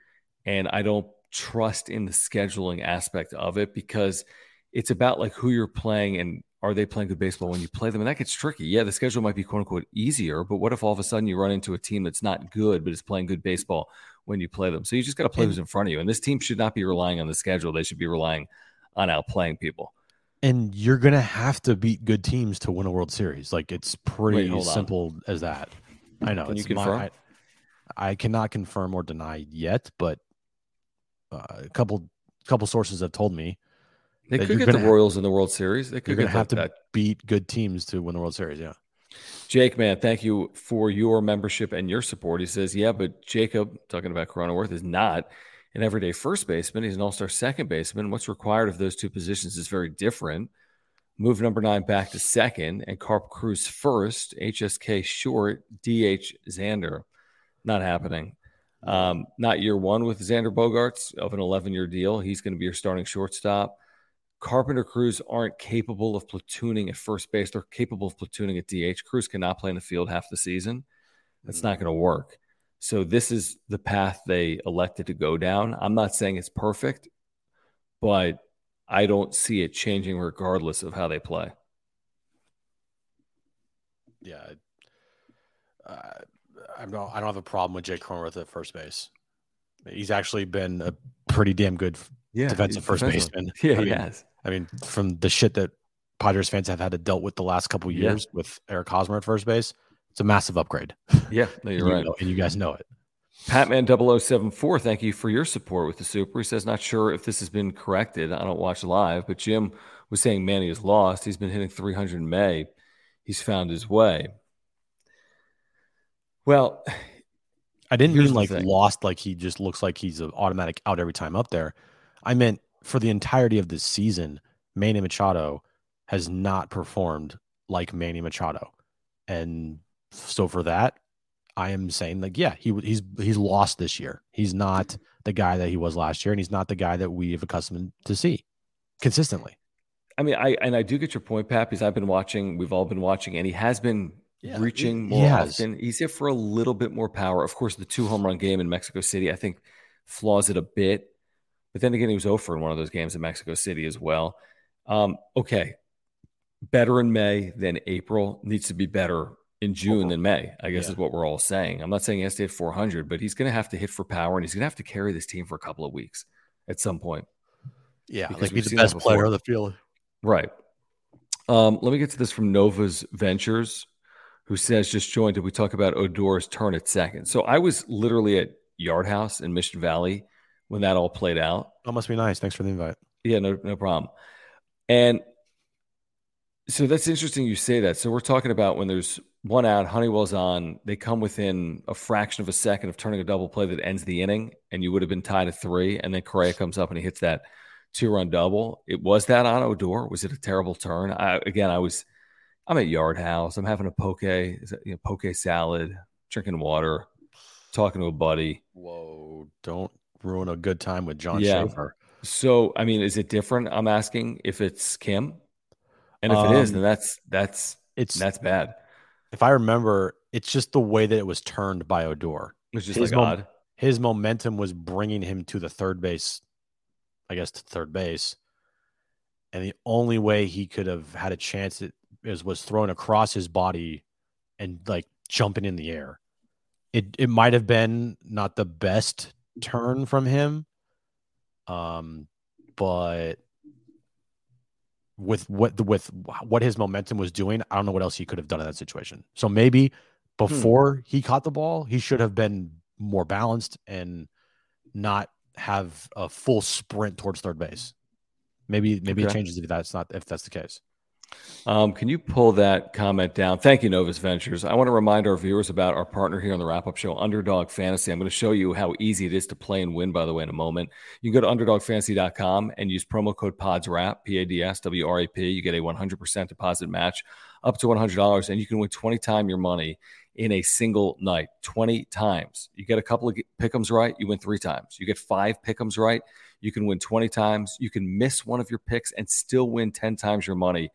and I don't trust in the scheduling aspect of it because it's about like who you're playing and are they playing good baseball when you play them? And that gets tricky. Yeah, the schedule might be quote unquote easier, but what if all of a sudden you run into a team that's not good but is playing good baseball when you play them? So you just got to play and, who's in front of you. And this team should not be relying on the schedule. They should be relying on outplaying people. And you're gonna have to beat good teams to win a World Series. Like it's pretty Wait, simple on. as that. I know. Can you confirm? My, I, I, cannot confirm or deny yet, but uh, a couple couple sources have told me they could get the Royals have, in the World Series. They could have to that. beat good teams to win the World Series. Yeah. Jake, man, thank you for your membership and your support. He says, yeah, but Jacob, talking about Cronenworth, is not an everyday first baseman. He's an all star second baseman. What's required of those two positions is very different. Move number nine back to second and Carp Cruz first, HSK short, DH Xander. Not happening. Um, not year one with Xander Bogaerts of an 11 year deal. He's going to be your starting shortstop. Carpenter Cruz aren't capable of platooning at first base. They're capable of platooning at DH. Cruz cannot play in the field half the season. That's not going to work. So this is the path they elected to go down. I'm not saying it's perfect, but I don't see it changing regardless of how they play. Yeah, uh, I don't. I don't have a problem with Jake Cronenworth at first base. He's actually been a pretty damn good yeah, defensive first baseman. (laughs) Yeah, I mean, he has. I mean, from the shit that Padres fans have had to dealt with the last couple years yeah. with Eric Hosmer at first base, it's a massive upgrade. (laughs) Yeah, no, you're right, you know, and you guys know it. Patman 0074, thank you for your support with the super. He says, not sure if this has been corrected. I don't watch live, but Jim was saying Manny is lost. He's been hitting 300 in May. He's found his way. Well, I didn't mean like thing. lost, like he just looks like he's an automatic out every time up there. I meant for the entirety of this season, Manny Machado has not performed like Manny Machado. And so for that, I am saying like, yeah, he he's he's lost this year. He's not the guy that he was last year, and he's not the guy that we've accustomed to see consistently. I mean, I and I do get your point, Pat, because I've been watching. We've all been watching, and he has been yeah, reaching more often. He's here for a little bit more power. Of course, the two home run game in Mexico City, I think, flaws it a bit. But then again, he was over in one of those games in Mexico City as well. Um, okay, better in May than April needs to be better in June than May. I guess yeah. is what we're all saying. I'm not saying he has to hit 400, but he's going to have to hit for power, and he's going to have to carry this team for a couple of weeks at some point. Yeah, like be the best player on the field. Right. Um, let me get to this from Nova's Ventures who says just joined. Did we talk about Odor's turn at second? So I was literally at Yard House in Mission Valley when that all played out. That must be nice. Thanks for the invite. Yeah, no, no problem. And so that's interesting you say that. So we're talking about when there's one out, Honeywell's on, they come within a fraction of a second of turning a double play that ends the inning, and you would have been tied at three. And then Correa comes up and he hits that two run double. It was that on Odor. Was it a terrible turn? I, again, I was I'm at Yard House. I'm having a poke, you know, poke salad, drinking water, talking to a buddy. Whoa! Don't ruin a good time with John yeah. Schaefer. So, I mean, is it different? I'm asking if it's Kim, and if um, it is, then um, that's that's it's that's bad. If I remember, it's just the way that it was turned by Odor. It's just his like odd. His momentum was bringing him to the third base, I guess, to third base, and the only way he could have had a chance at is was thrown across his body and like jumping in the air. It it might have been not the best turn from him. Um but with what with what his momentum was doing, I don't know what else he could have done in that situation. So maybe before hmm. he caught the ball, he should have been more balanced and not have a full sprint towards third base. Maybe maybe okay. it changes if that's not if that's the case. Um, can you pull that comment down? Thank you, Novus Ventures. I want to remind our viewers about our partner here on the wrap up show, Underdog Fantasy. I'm going to show you how easy it is to play and win, by the way, in a moment. You can go to underdogfantasy.com and use promo code PODSWRAP, P A D S W R A P. You get a 100% deposit match up to $100, and you can win 20 times your money in a single night. 20 times. You get a couple of pickums right, you win three times. You get five pickums right, you can win 20 times. You can miss one of your picks and still win 10 times your money.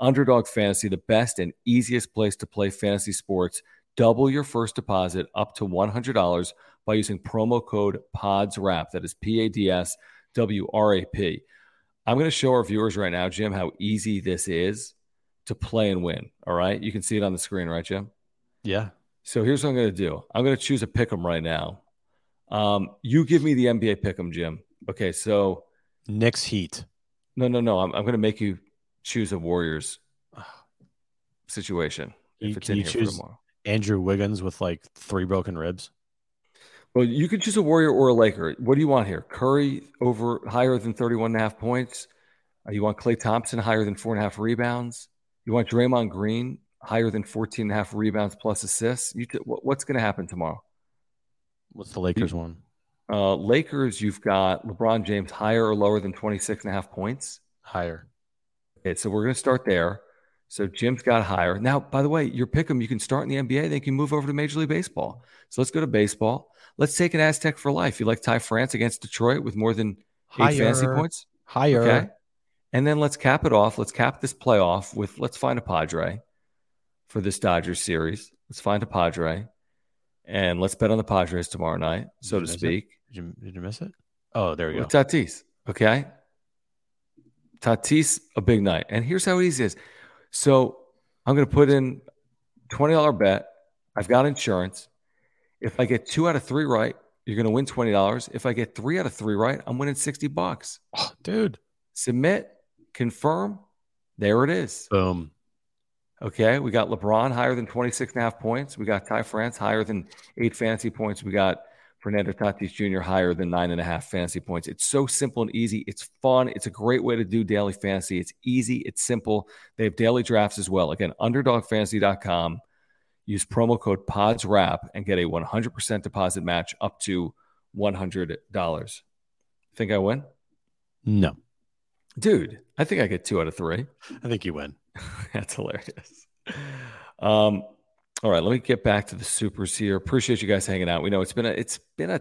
Underdog Fantasy, the best and easiest place to play fantasy sports. Double your first deposit up to $100 by using promo code PODSWRAP. That is P A D S W R A P. I'm going to show our viewers right now, Jim, how easy this is to play and win. All right. You can see it on the screen, right, Jim? Yeah. So here's what I'm going to do I'm going to choose a pick 'em right now. Um, you give me the NBA pick 'em, Jim. Okay. So Knicks Heat. No, no, no. I'm, I'm going to make you choose a Warriors situation. You, if it's in here choose Andrew Wiggins with like three broken ribs? Well, you could choose a Warrior or a Laker. What do you want here? Curry over higher than 31 and a half points? Uh, you want Klay Thompson higher than four and a half rebounds? You want Draymond Green higher than 14 and a half rebounds plus assists? You t- what's going to happen tomorrow? What's the Lakers you, one? Uh, Lakers, you've got LeBron James higher or lower than 26 and a half points? Higher. Okay, so we're going to start there. So Jim's got higher. Now, by the way, your pick 'em, you can start in the NBA, then you can move over to Major League Baseball. So let's go to baseball. Let's take an Aztec for life. You like Ty France against Detroit with more than eight higher, fantasy points? Higher. Okay. And then let's cap it off. Let's cap this playoff with let's find a Padre for this Dodgers series. Let's find a Padre. And let's bet on the Padres tomorrow night, so to speak. Did you, did you, miss it? Oh, there you go. Tatis. Okay. Tatis, a big night. And here's how easy it is. So I'm going to put in $20 bet. I've got insurance. If I get two out of three right, you're going to win $20. If I get three out of three right, I'm winning 60 bucks. Oh, dude. Submit, confirm. There it is. Boom. Okay. We got LeBron higher than 26 and a half points. We got Ty France higher than eight fantasy points. We got Fernando Tatis Jr. higher than nine and a half fantasy points. It's so simple and easy. It's fun. It's a great way to do daily fantasy. It's easy. It's simple. They have daily drafts as well. Again, underdogfantasy.com. Use promo code PODSWRAP and get a 100% deposit match up to $100. Think I win? No, Dude, I think I get two out of three. I think you win. (laughs) That's hilarious. Um, all right, let me get back to the supers here. Appreciate you guys hanging out. We know it's been a it's been a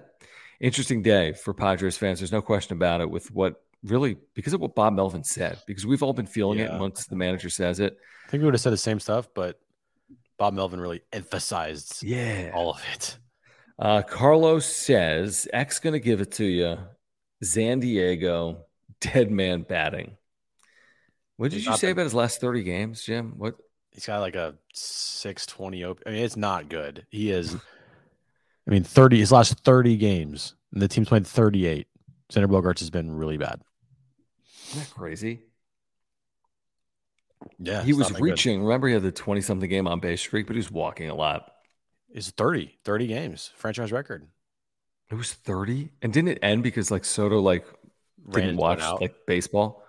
interesting day for Padres fans. There's no question about it. With what really because of what Bob Melvin said, because we've all been feeling it once the manager says it. I think we would have said the same stuff, but Bob Melvin really emphasized Yeah. all of it. Uh, Carlos says X going to give it to you. San Diego, dead man batting. What did you say about his last 30 games, Jim? What? He's got like a 620 open. I mean, it's not good. He is, I mean, 30, his last 30 games, and the team's played 38. Xander Bogaerts has been really bad. Isn't that crazy? Yeah. he was reaching. Remember, he had the 20 something game on base streak, but he was walking a lot. It's 30, 30 games, franchise record. It was 30. And didn't it end because like Soto like Ran didn't watch like baseball?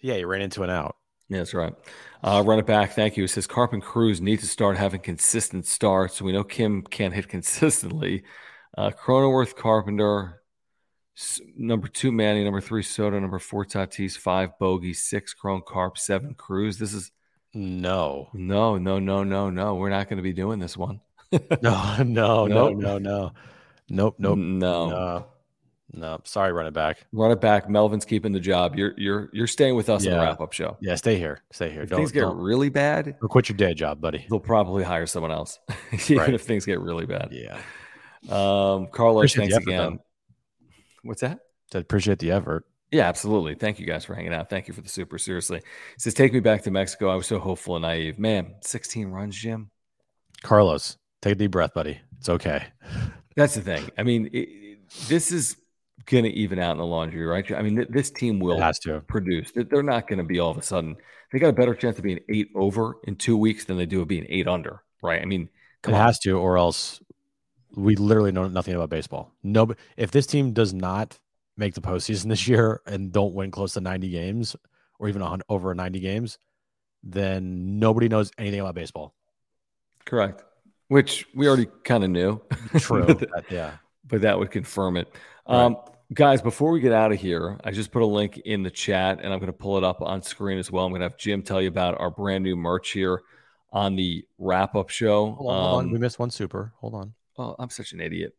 yeah, he ran into an out. Yeah, that's right. Uh, run it back. Thank you. It says Carp and Cruz need to start having consistent starts. We know Kim can't hit consistently. Uh, Cronenworth, Carpenter, number two, Manny, number three, Soto, number four, Tatis, five, Bogey, six, Cron, Carp, seven, Cruz. This is No, no, no, no, no, no. We're not going to be doing this one. no, (laughs) no, no, no, no. Nope, nope. no. No, no. Sorry, run it back. Run it back. Melvin's keeping the job. You're you're you're staying with us in the wrap up show. Yeah, stay here. Stay here. If Don't, things get don't, really bad, don't quit your day job, buddy. they'll probably hire someone else, (laughs) even Right. if things get really bad. Yeah. Um, Carlos, Appreciate thanks again. though. What's that? Said appreciate the effort. Yeah, absolutely. Thank you guys for hanging out. Thank you for the super. Seriously, it says take me back to Mexico. I was so hopeful and naive. Man, 16 runs, Jim. Carlos, take a deep breath, buddy. It's okay. That's the thing. I mean, it, it- this is going to even out in the laundry, right? I mean, th- this team will It has to. produce. They- They're not going to be all of a sudden. They got a better chance of being eight over in two weeks than they do of being eight under, right? I mean, come it on. has to, or else we literally know nothing about baseball. No, if this team does not make the postseason (laughs) this year and don't win close to 90 games or even hun- over 90 games, then nobody knows anything about baseball. Correct. Which we already kind of knew. True. (laughs) but, yeah. but that would confirm it. Right. Um, guys, before we get out of here, I just put a link in the chat and I'm going to pull it up on screen as well. I'm going to have Jim tell you about our brand new merch here on the wrap up show. Hold on, hold on. Um, We missed one super. Hold on. oh, I'm such an idiot.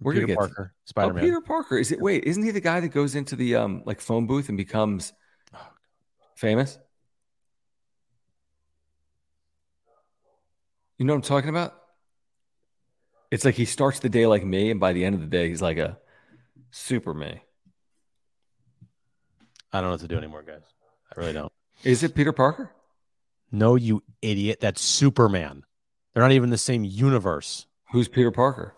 We're Peter to- Parker, Oh, Spider Man. Oh, Peter Parker. Is it? Wait, isn't he the guy that goes into the um like phone booth and becomes famous? You know what I'm talking about? It's like he starts the day like me, and by the end of the day, he's like a super me. I don't know what to do anymore, guys. I really don't. Is it Peter Parker? No, you idiot. That's Superman. They're not even the same universe. Who's Peter Parker?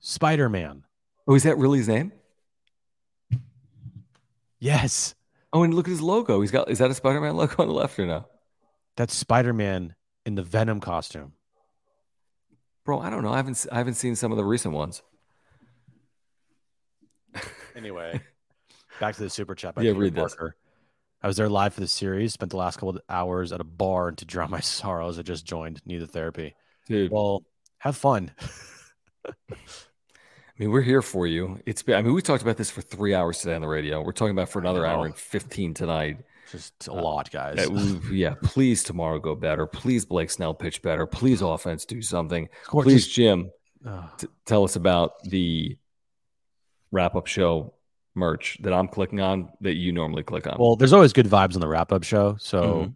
Spider Man. Oh, is that really his name? Yes. Oh, and look at his logo. He's got. Is that a Spider-Man logo on the left or no? That's Spider Man in the Venom costume. Bro, I don't know. I haven't. I haven't seen some of the recent ones. Anyway, back to the super chat. By Yeah, Peter read this. I was there live for the series. Spent the last couple of hours at a bar and to drown my (laughs) sorrows. I just joined. Needed therapy. Dude, Well, have fun. (laughs) I mean, we're here for you. It's been, I mean, we talked about this for three hours today on the radio. We're talking about for another hour and 15 tonight. Just a lot, guys. Uh, (laughs) yeah, please tomorrow go better. Please Blake Snell pitch better. Please offense do something. Score Please, Jim, Ugh. t- tell us about the wrap up show merch that I'm clicking on that you normally click on. well, there's always good vibes on the wrap up show. So Mhm.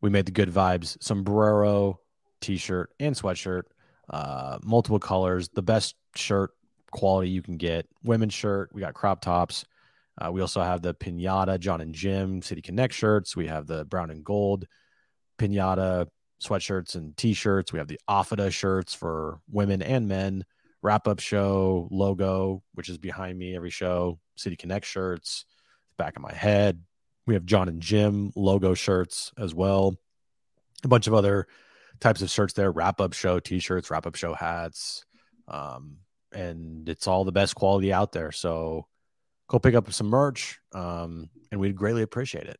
we made the good vibes sombrero, t shirt, and sweatshirt, uh, multiple colors, the best shirt quality you can get. Women's shirt, we got crop tops. Uh, we also have the pinata, John and Jim City Connect shirts. We have the brown and gold pinata sweatshirts and t shirts. We have the Affida shirts for women and men. Wrap up show logo, which is behind me every show. City Connect shirts, back of my head. We have John and Jim logo shirts as well. A bunch of other types of shirts there. Wrap up show t shirts, wrap up show hats. Um, and it's all the best quality out there. So go pick up some merch, um, and we'd greatly appreciate it.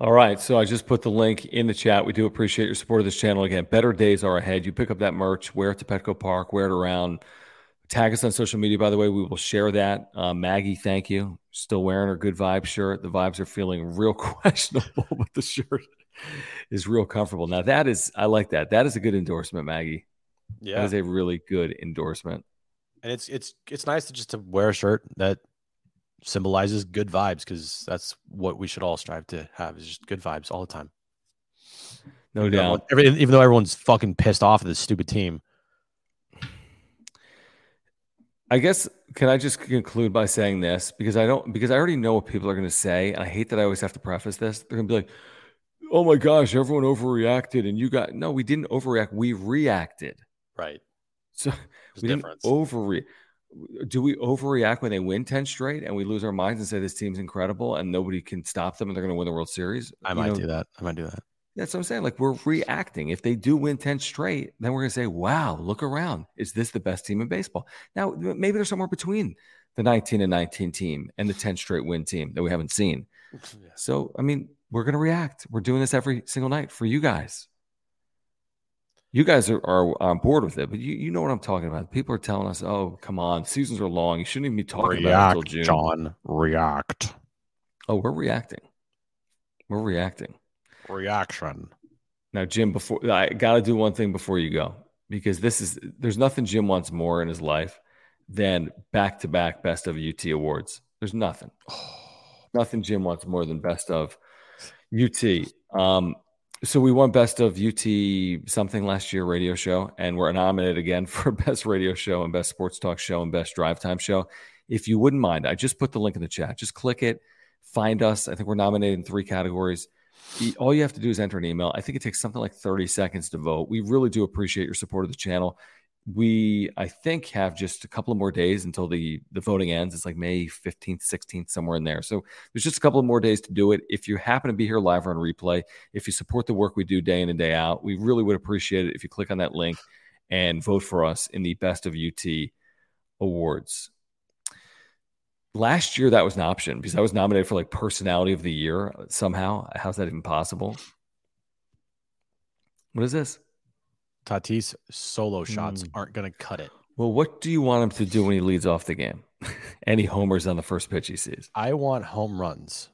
All right. So I just put the link in the chat. We do appreciate your support of this channel. Again, better days are ahead. You pick up that merch, wear it to Petco Park, wear it around. Tag us on social media, by the way. We will share that. Uh, Maggie, thank you. Still wearing her good vibe shirt. The vibes are feeling real (laughs) questionable, but the shirt is real comfortable. Now, that is, I like that. That is a good endorsement, Maggie. Yeah. That is a really good endorsement. And it's it's it's nice to just to wear a shirt that symbolizes good vibes because that's what we should all strive to have is just good vibes all the time. No doubt. Everyone, every, even though everyone's fucking pissed off at this stupid team. I guess can I just conclude by saying this because I don't because I already know what people are going to say and I hate that I always have to preface this. They're going to be like, "Oh my gosh, everyone overreacted and you got no, we didn't overreact. We reacted." Right. So There's we didn't overreact. Do we overreact when they win 10 straight and we lose our minds and say this team's incredible and nobody can stop them and they're going to win the World Series? I You might know, do that. I might do that. That's what I'm saying. Like we're reacting. If they do win 10 straight, then we're going to say, wow, look around. Is this the best team in baseball? Now, maybe there's somewhere between the 19 and 19 team and the 10 straight win team that we haven't seen. (laughs) So, I mean, we're going to react. We're doing this every single night for you guys. You guys are, are on board with it, but you, you know what I'm talking about. People are telling us, oh, come on, seasons are long. You shouldn't even be talking about it until June. John. React. Oh, we're reacting. We're reacting. Reaction. Now, Jim, before I got to do one thing before you go because this is there's nothing Jim wants more in his life than back to back best of UT awards. There's nothing, (sighs) nothing Jim wants more than best of UT. Um, so we won best of UT something last year radio show, and we're nominated again (laughs) for best radio show and best sports talk show and best drive time show. If you wouldn't mind, I just put the link in the chat. Just click it, find us. I think we're nominated in three categories. All you have to do is enter an email. I think it takes something like 30 seconds to vote. We really do appreciate your support of the channel. We, I think, have just a couple of more days until the the voting ends. It's like May 15th, 16th, somewhere in there. So there's just a couple of more days to do it. If you happen to be here live or on replay, if you support the work we do day in and day out, we really would appreciate it if you click on that link and vote for us in the Best of UT awards. Last year, that was an option because I was nominated for like Personality of the Year somehow. How's that even possible? What is this? Tatis solo shots Hmm. aren't going to cut it. Well, what do you want him to do when he leads off the game? (laughs) Any homers on the first pitch he sees? I want home runs.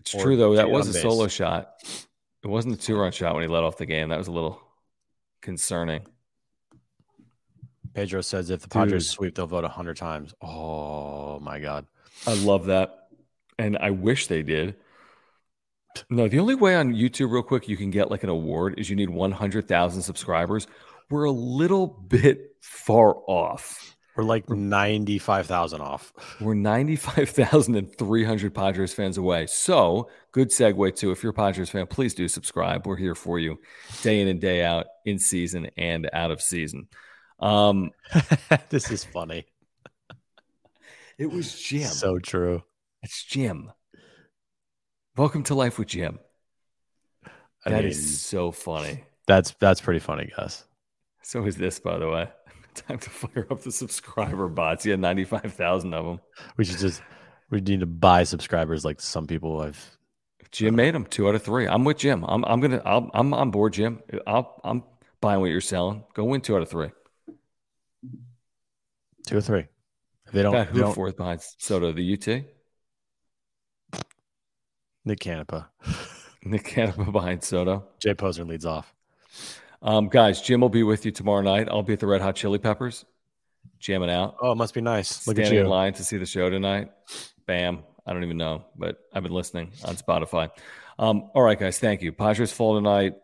It's true though. That was a base. solo shot. It wasn't a two-run shot when he led off the game. That was a little concerning. Pedro says if the Padres Dude. sweep, they'll vote 100 times. Oh, my God. I love that, and I wish they did. No, the only way on YouTube, real quick, you can get like an award is you need 100,000 subscribers. We're a little bit far off. We're like 95,000 off. We're 95,300 Padres fans away. So, good segue to if you're a Padres fan, please do subscribe. We're here for you day in and day out, in season and out of season. Um, (laughs) this is funny. it was Jim. So true. it's Jim. Welcome to Life with Jim. I That mean, is so funny. that's that's pretty funny, Gus. So is this, by the way. (laughs) Time to fire up the subscriber bots. Yeah, 95,000 of them. We should just we need to buy subscribers like some people have. Jim made them two out of three. I'm with Jim. I'm, I'm gonna. I'll, I'm on board, Jim. I'll, I'm buying what you're selling. Go win two out of three. Two or three. If they don't, Got if they who fourth behind Soto? The UT. Nick Canepa. (laughs) Nick Canepa behind Soto. Jay Posner leads off. Um, guys, Jim will be with you tomorrow night. I'll be at the Red Hot Chili Peppers, jamming out. Oh, it must be nice. Look at standing in line to see the show tonight. Bam. I don't even know, but I've been listening on Spotify. Um, all right, guys. Thank you. Padres fall tonight.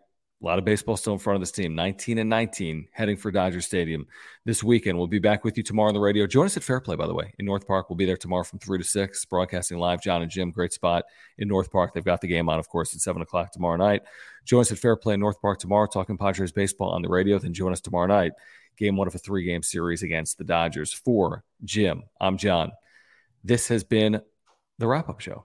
A lot of baseball still in front of this team. 19 and 19 heading for Dodger Stadium this weekend. We'll be back with you tomorrow on the radio. Join us at Fair Play, by the way, in North Park. We'll be there tomorrow from 3 to 6, broadcasting live. John and Jim, great spot in North Park. They've got the game on, of course, at 7 o'clock tomorrow night. Join us at Fair Play in North Park tomorrow, talking Padres baseball on the radio. Then join us tomorrow night, game one of a three game series against the Dodgers. For Jim, I'm John. This has been the wrap up show.